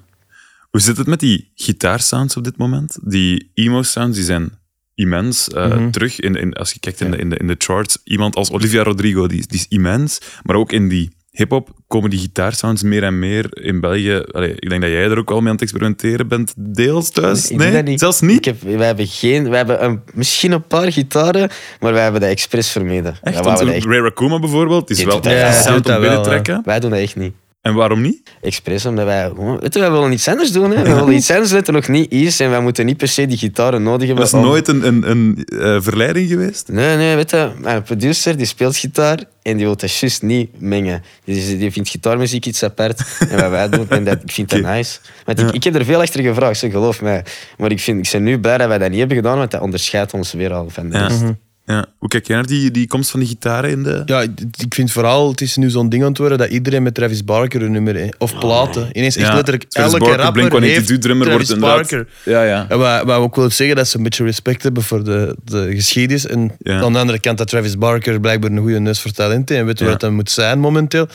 Hoe zit het met die gitaarsounds op dit moment? Die emo-sounds die zijn immens. eh, Mhm. Terug, in, in, als je kijkt in de, in, de, in de charts, iemand als Olivia Rodrigo, die, die is immens. Maar ook in die hip-hop komen die gitaarsounds meer en meer in België. Allee, ik denk dat jij er ook al mee aan het experimenteren bent, deels thuis. Nee, niet. zelfs niet. Ik heb, wij hebben, geen, wij hebben een, misschien een paar gitaren, maar wij hebben dat expres vermeden. Echt, Wij want wouden dat echt- Ray Raccoon bijvoorbeeld, die is wel echt Ja, sound om binnen trekken. Wij doen dat echt niet. En waarom niet? Expres, omdat wij gewoon... Weet je, wij willen iets anders doen. Hè. We willen iets anders dat er nog niet is en wij moeten niet per se die gitaren nodig hebben. Dat is om- nooit een, een, een eh, verleiding geweest? Nee, nee, weet je, mijn producer die speelt gitaar en die wil dat juist niet mengen. Die, die vindt gitaarmuziek iets apart en wat wij doen, en dat, ik vind dat nice. Want ik, ik heb er veel achter gevraagd, geloof mij. Maar ik, vind, ik ben nu blij dat wij dat niet hebben gedaan, want dat onderscheidt ons weer al van de rest. Ja. Hoe kijk jij naar die, die komst van die gitaren in de... Ja, ik vind vooral, het is nu zo'n ding aan het worden dat iedereen met Travis Barker een nummer heeft. Of platen. Ineens echt Ja, letterlijk Travis elke Barker, rapper Blink-182 heeft drummer Travis wordt inderdaad- Barker. Ja, ja. En wat, wat ook willen zeggen, dat ze een beetje respect hebben voor de, de geschiedenis. En Ja. aan de andere kant dat Travis Barker blijkbaar een goede neus voor talent heeft en weet Ja. wat dat moet zijn momenteel.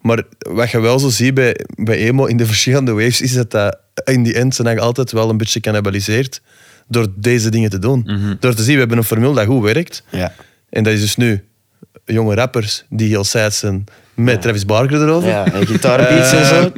Maar wat je wel zo ziet bij, bij emo in de verschillende waves, is dat dat in die end zijn eigenlijk altijd wel een beetje cannibaliseerd door deze dingen te doen. Mhm. Door te zien, we hebben een formule dat goed werkt. Ja. En dat is dus nu jonge rappers die heel sad zijn met Travis Barker erover. Ja, en gitaarbeats en zo.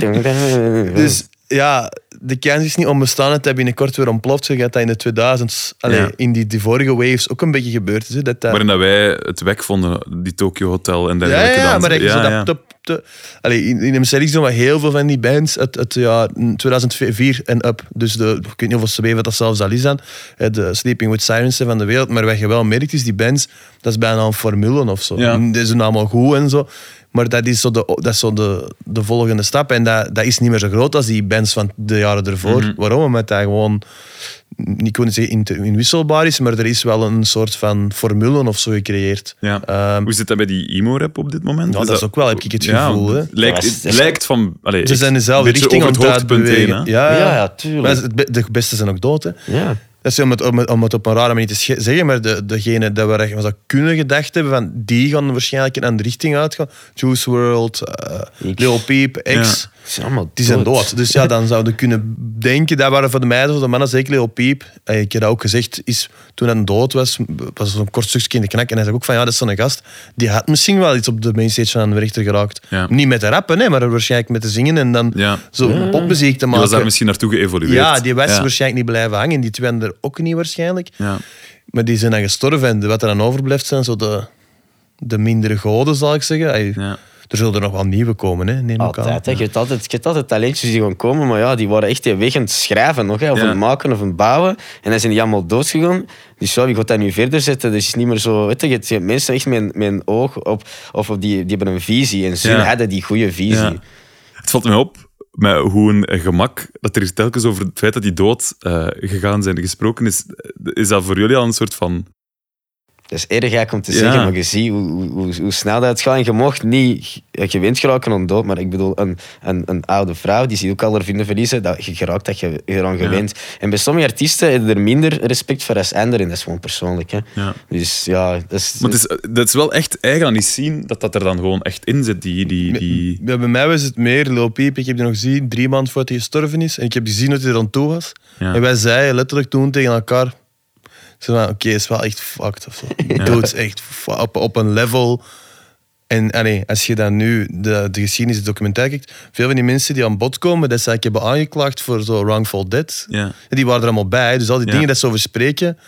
Dus ja, de kans is niet onbestaan dat hij binnenkort weer ontploft. Je gaat dat in de 2000s, allee, Ja. in die, die vorige waves ook een beetje gebeurd is. hè, Dat dat, Waarin dat wij het weg vonden, die Tokyo Hotel en ja, dergelijke. ja, dansen. maar dat je zo ja, dat ja. top te... Allee, in, in MC doen we heel veel van die bands uit het jaar 2004 en up. Dus de, ik weet niet of ze weten dat zelfs al is dan. De Sleeping with Sirens van de wereld. Maar wat je wel merkt is, die bands, dat is bijna een formule of zo. Ja. Die zijn allemaal goed en zo. Maar dat is zo de, dat is zo de, de volgende stap. En dat, dat is niet meer zo groot als die bands van de jaren ervoor. Mhm. Waarom? Omdat dat gewoon niet kunnen zeggen in- inwisselbaar is, maar er is wel een soort van formule of zo gecreëerd. Ja. Ehm, Hoe zit dat bij die emo-rap op dit moment? ja, dat is ook wel, heb ik het Ja, gevoel. het lijkt, het lijkt van... Allee, Ze zijn dezelfde richting aan het heen? Ja, Ja, ja. ja, tuurlijk. Maar het de beste zijn ook dood. Hè. Ja. Dat is om het, om, het, om het op een rare manier te zeggen, maar de, degene dat we we zou kunnen gedacht hebben, van, die gaan waarschijnlijk in een andere richting uitgaan. Juice WRLD, eh X. Lil Peep, X. Ja. Die zijn dood. Dus ja, dan zouden we kunnen denken, dat waren voor de meiden, voor de mannen zeker Lil Peep. Eh, Ik heb dat ook gezegd, is, toen hij dood was, was zo'n kort stukje in de knak. En hij zei ook van, ja, dat is zo'n gast, die had misschien wel iets op de mainstage van de rechter geraakt. Ja. Niet met de rappen, nee, maar waarschijnlijk met te zingen en dan Ja. zo popmuziek te Die maken. was daar misschien naartoe geëvolueerd. Ja, die was ja. waarschijnlijk niet blijven hangen. Die twee er ook niet waarschijnlijk. Ja. Maar die zijn dan gestorven. En wat er dan overblijft zijn zo de, de mindere goden, zal ik zeggen. Ja. Er zullen er nog wel nieuwe komen, hè, neem ik aan. Altijd. Hè. Je, hebt altijd, je hebt altijd talentjes die gaan komen, maar ja, die waren echt die weg aan het schrijven nog, hè, of Ja. aan het maken of aan het bouwen. En dan zijn die allemaal doodgegaan. Dus ja, wie gaat dat nu verder zetten? Dus het is niet meer zo... Weet je, je hebt- mensen echt met een, met een oog op... Of op die, die hebben een visie. En ze Ja. hadden die goede visie. Ja. Het valt me op met hoe een gemak dat er telkens over het feit dat die dood eh, gegaan zijn gesproken is. Is dat voor jullie al een soort van... Dat is erg gek om te Ja. zeggen, maar je ziet hoe, hoe, hoe, hoe snel dat gaat. En je mocht niet ja, gewend geraken aan dood, maar ik bedoel, een, een, een oude vrouw die ziet ook al haar vrienden verliezen, dat je geraakt dat je eraan gewend. En bij sommige artiesten heb je er minder respect voor als anderen. Dat is gewoon persoonlijk. Hè. Ja. Dus ja, dat is... Maar het is, dat is wel echt eigen aan die scene dat dat er dan gewoon echt in zit. Die, die, die... Ja, bij mij was het meer Lil Peep. Ik heb die nog gezien drie maanden voordat hij gestorven is. En ik heb gezien dat hij er aan toe was. Ja. En wij zeiden letterlijk toen tegen elkaar... Ze van, Oké, het is wel echt fucked of zo. Ja. Echt op, op een level... En allee, als je dan nu de, de geschiedenis, de documentaire kijkt, veel van die mensen die aan bod komen, dat ze eigenlijk hebben aangeklaagd voor zo wrongful death. Ja. Die waren er allemaal bij. Dus al die dingen dat ze over spreken,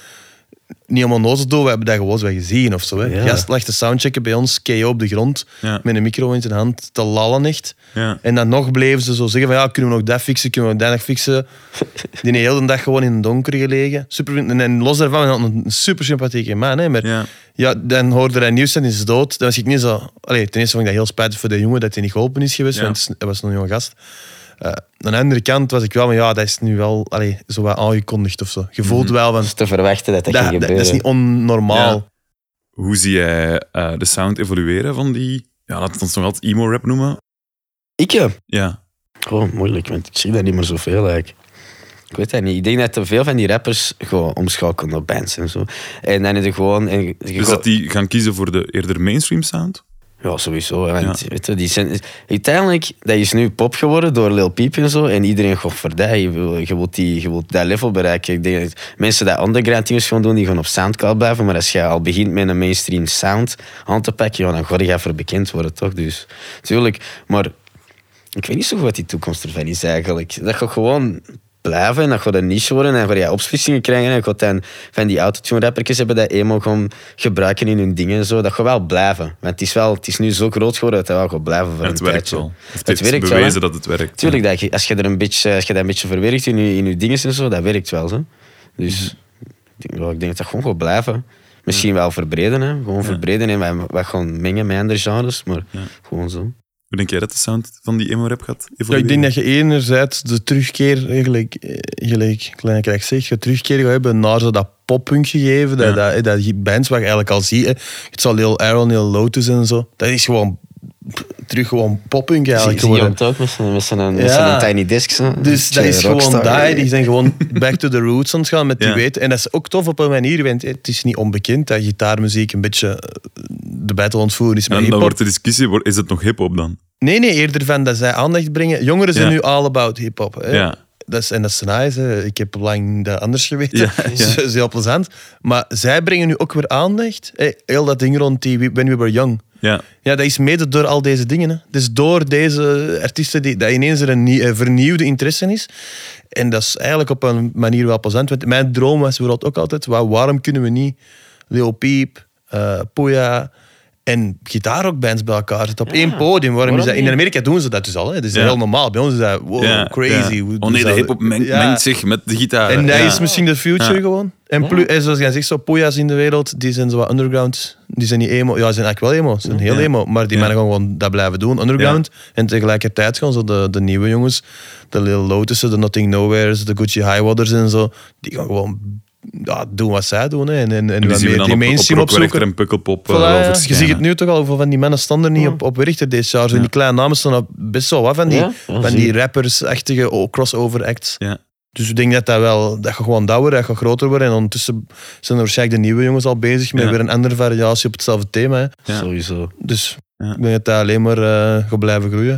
niet allemaal nozel doen, we hebben dat gewoon zo gezien of zo. Hè. Ja. Gast lag te soundchecken bij ons, KO op de grond, Ja. met een micro in zijn hand, te lallen echt. Ja. En dan nog bleven ze zo zeggen van ja, kunnen we nog dat fixen, kunnen we dat nog fixen. Die heeft de hele dag gewoon in het donker gelegen. Super, en, en los daarvan, hij had een super sympathieke man. Hè, maar Ja. ja, dan hoorde hij nieuws en is dood. Dan was ik niet zo... Allee, ten eerste vond ik dat heel spijtig voor de jongen dat hij niet geholpen is geweest, Ja. want hij was nog een jonge gast. Eh, aan de andere kant was ik wel van ja, dat is nu wel allee, zo wat aangekondigd of zo. Je voelt Mhm. wel van... Dat is te verwachten dat dat, Dat, ging dat, gebeuren. dat is niet onnormaal. Ja. Hoe zie jij eh, de sound evolueren van die... Ja, laten we ons nog altijd emo-rap noemen. Ik ja. Ja. Gewoon moeilijk, want ik zie dat niet meer zoveel eigenlijk. Ik weet dat niet. Ik denk dat te veel van die rappers gewoon omschakelen naar bands en zo. En dan is het gewoon... En Dus dat die gaan kiezen voor de eerder mainstream sound? Ja, sowieso. hè, Want, weet je, die zijn, uiteindelijk, dat is nu pop geworden door Lil Peep en zo. En iedereen gaat. Je, wil, je, wilt die, je wilt dat level bereiken. Ik denk dat mensen die underground dingen gaan doen, die gaan op Soundcloud blijven. Maar als je al begint met een mainstream sound aan te pakken, ja, dan ga je voor bekend worden, toch? Dus, natuurlijk. Maar ik weet niet zo goed wat die toekomst ervan is eigenlijk. Dat gaat gewoon blijven en dat gaat een niche worden. En ga je opsplitsingen krijgen. En gaat dan van die autotune-rappertjes hebben dat emo gaan gebruiken in hun dingen en zo. Dat gaat wel blijven. Want het is, wel, het is nu zo groot geworden dat het wel gaat blijven voor En het een werkt tijdje. wel. Het, werkt bewezen dat het werkt. Tuurlijk, dat je, als, je er een beetje, als je dat een beetje verwerkt in je, in je dingen en zo, dat werkt wel. Zo. Dus ik, denk, ja, ik denk dat dat gewoon gaat blijven. Misschien wel verbreden, hè. gewoon verbreden en wat, wat gaan mengen met andere genres, maar gewoon zo. Hoe denk jij dat de sound van die emo-rap gaat Ja, ik denk dat je enerzijds de terugkeer, eigenlijk, eh, gelijk Kleine Krijg zegt, je terugkeer gaat hebben naar zo dat poppunk gegeven, dat, Ja. dat, dat die bands waar je eigenlijk al ziet. Het zal heel Aaron, heel Lotus en zo. Dat is gewoon terug gewoon poppunk Zie eigenlijk zie je geworden. het ook met zijn, met zijn, met Ja. zijn tiny disc. Zo. Dus dat is gewoon Rockstar. daar. Die zijn gewoon back to the roots aan het gaan met die Ja. weten. En dat is ook tof op een manier, want het is niet onbekend dat gitaarmuziek een beetje eh, de battle ontvoeren is En met dan hip-hop. wordt de discussie, wordt- is het nog hip-hop dan? Nee, nee, eerder van dat zij aandacht brengen. Jongeren zijn Ja. nu all about hip-hop. hè. Ja. Dat is, en dat is nice. Hè. Ik heb lang dat anders geweten. Ja, ja. Dat is heel plezant. Maar zij brengen nu ook weer aandacht. Hè. Heel dat ding rond die When We Were Young. Ja. Ja, dat is mede door al deze dingen. Hè. Dus door deze artiesten die, dat ineens er een eh, vernieuwde interesse is. En dat is eigenlijk op een manier wel plezant. Want mijn droom was bijvoorbeeld ook altijd, wa- waarom kunnen we niet Lil Peep, eh Poya en gitaarrockbands bij elkaar zitten op één podium. Waarom is dat? In Amerika doen ze dat dus al. Hè. Dat is Ja. heel normaal. Bij ons is dat wow, Ja, crazy. Oh nee, de hip-hop mengt, Ja. mengt zich met de gitaar. En dat Ja. is misschien de future Ja. gewoon. En plus, en zoals jij zegt, zo poeja's in de wereld, die zijn zo wat underground. Die zijn niet emo. Ja, ze zijn eigenlijk wel emo. Ze zijn heel Ja. emo. Maar die Ja. mannen gaan gewoon dat blijven doen, underground. En tegelijkertijd gaan zo de, de nieuwe jongens, de Lil Lotussen, de Nothing Nowheres, de Gucci Highwaters en zo, die gaan gewoon ja, doen wat zij doen. Hè. En, en, en En die wat zien we meer dan die op, op mainstream Rockwerchter opzoeken. en Pukkelpop Voilà, eh, ja. Je ziet het nu toch al, hoeveel van die mannen stonden er niet op, op Richter deze jaar. Zo die kleine namen staan op best wel wat van die, van die je. rappers-achtige oh, crossover acts. Ja. Dus ik denk dat dat wel, dat gaat gewoon douwen, dat gaat groter worden. En ondertussen zijn er waarschijnlijk de nieuwe jongens al bezig met Ja. weer een andere variatie op hetzelfde thema. Hè. Ja. Sowieso. Dus Ja. ik denk dat dat alleen maar eh, gaat blijven groeien.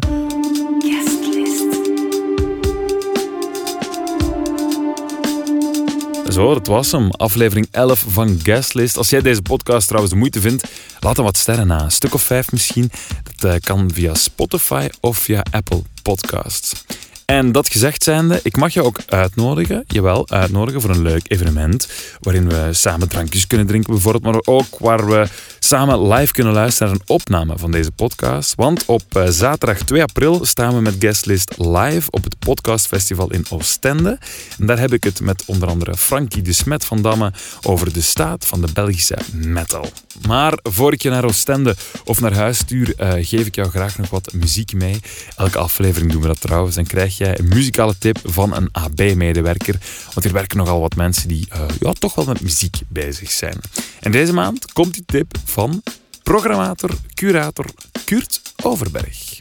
Zo, dat was hem. Aflevering 11 van Guestlist. Als jij deze podcast trouwens de moeite vindt, laat dan wat sterren na. Een stuk of vijf misschien. Dat eh, kan via Spotify of via Apple Podcasts. En dat gezegd zijnde, ik mag je ook uitnodigen, jawel, uitnodigen voor een leuk evenement, waarin we samen drankjes kunnen drinken bijvoorbeeld, maar ook waar we samen live kunnen luisteren naar een opname van deze podcast. Want op eh, zaterdag 2 april staan we met Guestlist live op het podcastfestival in Oostende. En daar heb ik het met onder andere Frankie de Smet van Damme over de staat van de Belgische metal. Maar voor ik je naar Oostende of naar huis stuur, eh, geef ik jou graag nog wat muziek mee. Elke aflevering doen we dat trouwens. Dan krijg jij een muzikale tip van een AB-medewerker. Want hier werken nogal wat mensen die eh, ja, toch wel met muziek bezig zijn. En deze maand komt die tip van programmator, curator Kurt Overberg.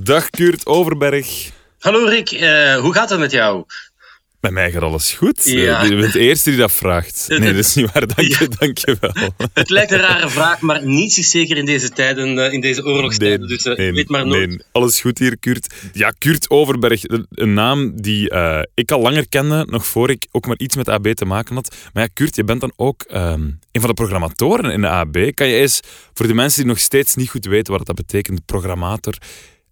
Dag Kurt Overberg. Hallo Rick, eh, hoe gaat het met jou? Bij mij gaat alles goed. Ja. Eh, Je bent de eerste die dat vraagt. Nee, dat is niet waar. Dank je, dank je wel. Het lijkt een rare vraag, maar niets is zeker in deze tijden, eh, in deze oorlogstijden. dus eh, nee, weet maar nooit. nee. alles goed hier, Kurt. Ja, Kurt Overberg, een- naam die ik al langer kende, nog voor ik ook maar iets met AB te maken had. Maar ja, Kurt, je bent dan ook ehm, een van de programmatoren in de AB. Kan je eens, voor de mensen die nog steeds niet goed weten wat dat betekent, programmator,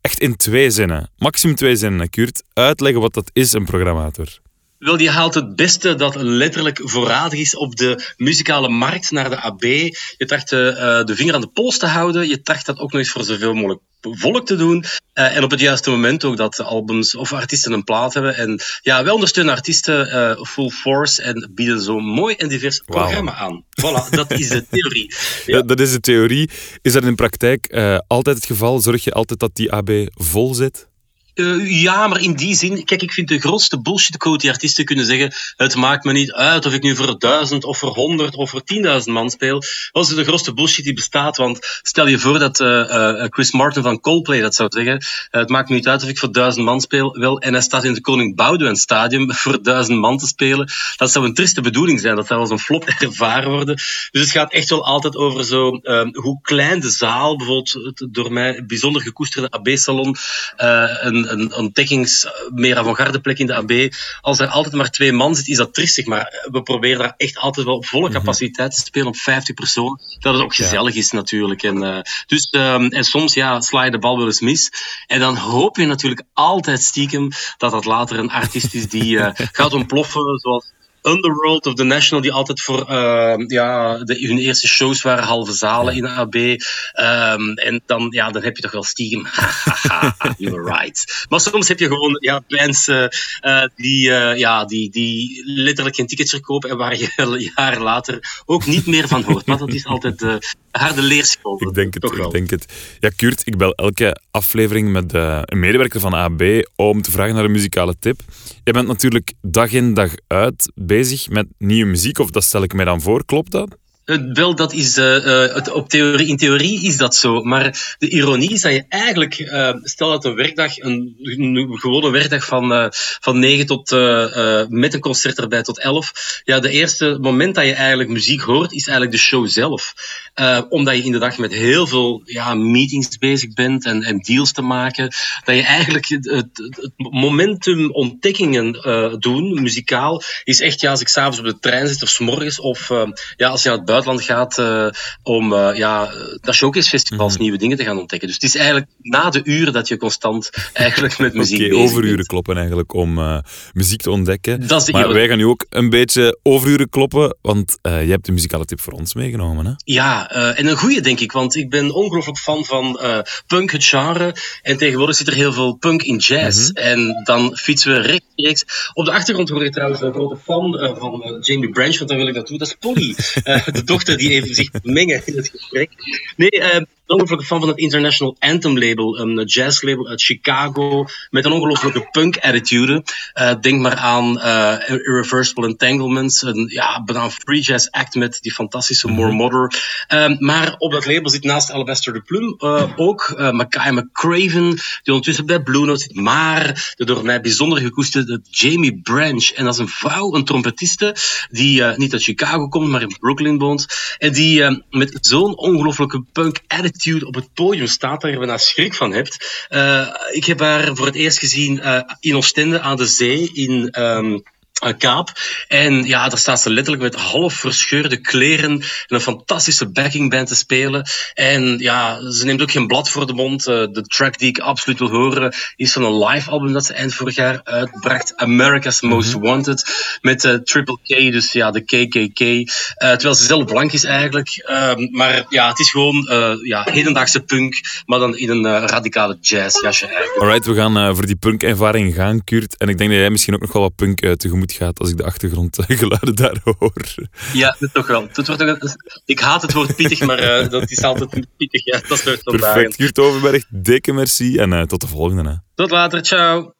echt in twee zinnen, maximum twee zinnen, Kurt, uitleggen wat dat is, een programmator. Wel, je haalt het beste dat letterlijk voorradig is op de muzikale markt naar de AB. Je tracht eh, eh, de vinger aan de pols te houden. Je tracht dat ook nog eens voor zoveel mogelijk volk te doen. Eh, en op het juiste moment ook dat de albums of artiesten een plaat hebben. En ja, wij ondersteunen artiesten full force en bieden zo mooi en divers programma aan. Voilà, dat is de theorie. Ja. dat is de theorie. Is dat in praktijk eh, altijd het geval? Zorg je altijd dat die AB vol zit? Eh, ja, maar in die zin, kijk, ik vind de grootste bullshit quote die artiesten kunnen zeggen. Het maakt me niet uit of ik nu voor duizend of voor honderd of voor tienduizend man speel. Dat is de grootste bullshit die bestaat. Want stel je voor dat eh, eh, Chris Martin van Coldplay dat zou zeggen. het maakt me niet uit of ik voor duizend man speel. Wel, en hij staat in het Koning Boudewijn Stadium voor duizend man te spelen. Dat zou een triste bedoeling zijn. Dat zou als een flop ervaren worden. Dus het gaat echt wel altijd over zo, eh, hoe klein de zaal, bijvoorbeeld door mij bijzonder gekoesterde AB-salon, eh, een, een ontdekkings, meer avant-garde plek in de AB. Als er altijd maar twee man zit, is dat tristig. Maar we proberen daar echt altijd wel op volle capaciteit te spelen, op 50 personen. Dat het ook gezellig is natuurlijk. En, eh, dus, ehm, en soms ja, sla je de bal wel eens mis. En dan hoop je natuurlijk altijd stiekem dat dat later een artiest is die eh, gaat ontploffen, zoals Underworld of The National, die altijd voor eh, ja, de, hun eerste shows waren halve zalen in AB. Ehm, en dan, ja, dan heb je toch wel stiekem. You were right. Maar soms heb je gewoon ja, bands eh, eh, die, eh, ja, die, die letterlijk geen tickets verkopen en waar je jaren later ook niet meer van hoort. Maar dat is altijd de harde leerschool. Ik denk het, Toch wel. ik denk het. Ja, Kurt, ik bel elke aflevering met een medewerker van AB om te vragen naar een muzikale tip. Je bent natuurlijk dag in dag uit bezig met nieuwe muziek, of dat stel ik mij dan voor, klopt dat? Eh, wel, dat is, eh, eh, op theorie, in theorie is dat zo. Maar de ironie is dat je eigenlijk, stel dat een werkdag, een, gewone werkdag van, eh, van 9 tot, met een concert erbij tot 11. Ja, de eerste moment dat je eigenlijk muziek hoort, is eigenlijk de show zelf. Omdat je in de dag met heel veel ja, meetings bezig bent en, en deals te maken. Dat je eigenlijk het, het, momentum ontdekkingen doen, muzikaal, is echt ja, als ik s'avonds op de trein zit of s'morgens of eh, ja, als je aan het buitenland gaat uh, om uh, ja, naar showcase-festivals mm. nieuwe dingen te gaan ontdekken. Dus het is eigenlijk na de uren dat je constant eigenlijk met muziek okay, bezig overuren bent. kloppen eigenlijk om uh, muziek te ontdekken. Dat is de maar wij gaan nu ook een beetje overuren kloppen, want je hebt een muzikale tip voor ons meegenomen. Hè? Ja, en een goede denk ik, want ik ben ongelooflijk fan van punk, het genre. En tegenwoordig zit er heel veel punk in jazz. Mm -hmm. En dan fietsen we rechtstreeks. Op de achtergrond hoor je trouwens een grote fan van Jamie Branch, want daar wil ik naartoe. Dat is Polly, uh, de dochter die even zich mengen in het gesprek. Nee, uh, ongelooflijke fan van het International Anthem label, een jazz label uit Chicago, met een ongelooflijke punk attitude. Uh, denk maar aan uh, Irreversible Entanglements, een ja, bijna free jazz act met die fantastische More Modern. Uh, maar op dat label zit naast Alabaster de Plum ook uh, Mackay McCraven, die ondertussen bij Blue Note zit, maar de door mij bijzonder gekoesterde Jamie Branch. En dat is een vrouw, een trompetiste, die niet uit Chicago komt, maar in Brooklyn woont. En die met zo'n ongelooflijke punk attitude op het podium staat, daar je bijna schrik van hebt. Uh, ik heb haar voor het eerst gezien uh, in Oostende aan de zee in... Um, Kaap. En ja, daar staat ze letterlijk met half verscheurde kleren en een fantastische backingband te spelen. En ja, ze neemt ook geen blad voor de mond. Uh, de track die ik absoluut wil horen is van een live album dat ze eind vorig jaar uitbracht. America's Most mm -hmm. Wanted. Met uh, Triple K, dus ja, de KKK. Uh, terwijl ze zelf blank is eigenlijk. maar ja, het is gewoon ja, hedendaagse punk, maar dan in een radicale jazzjasje eigenlijk. Alright, we gaan voor die punk-ervaring gaan, Kurt. En ik denk dat jij misschien ook nog wel wat punk tegemoet gaat als ik de achtergrondgeluiden daar hoor. Ja, dat toch wel. Dat wordt, ik haat het woord pittig, maar uh, dat is altijd pittig. Ja, dat is Perfect. Gert Overberg, dikke merci en uh, tot de volgende. Hè. Tot later, ciao.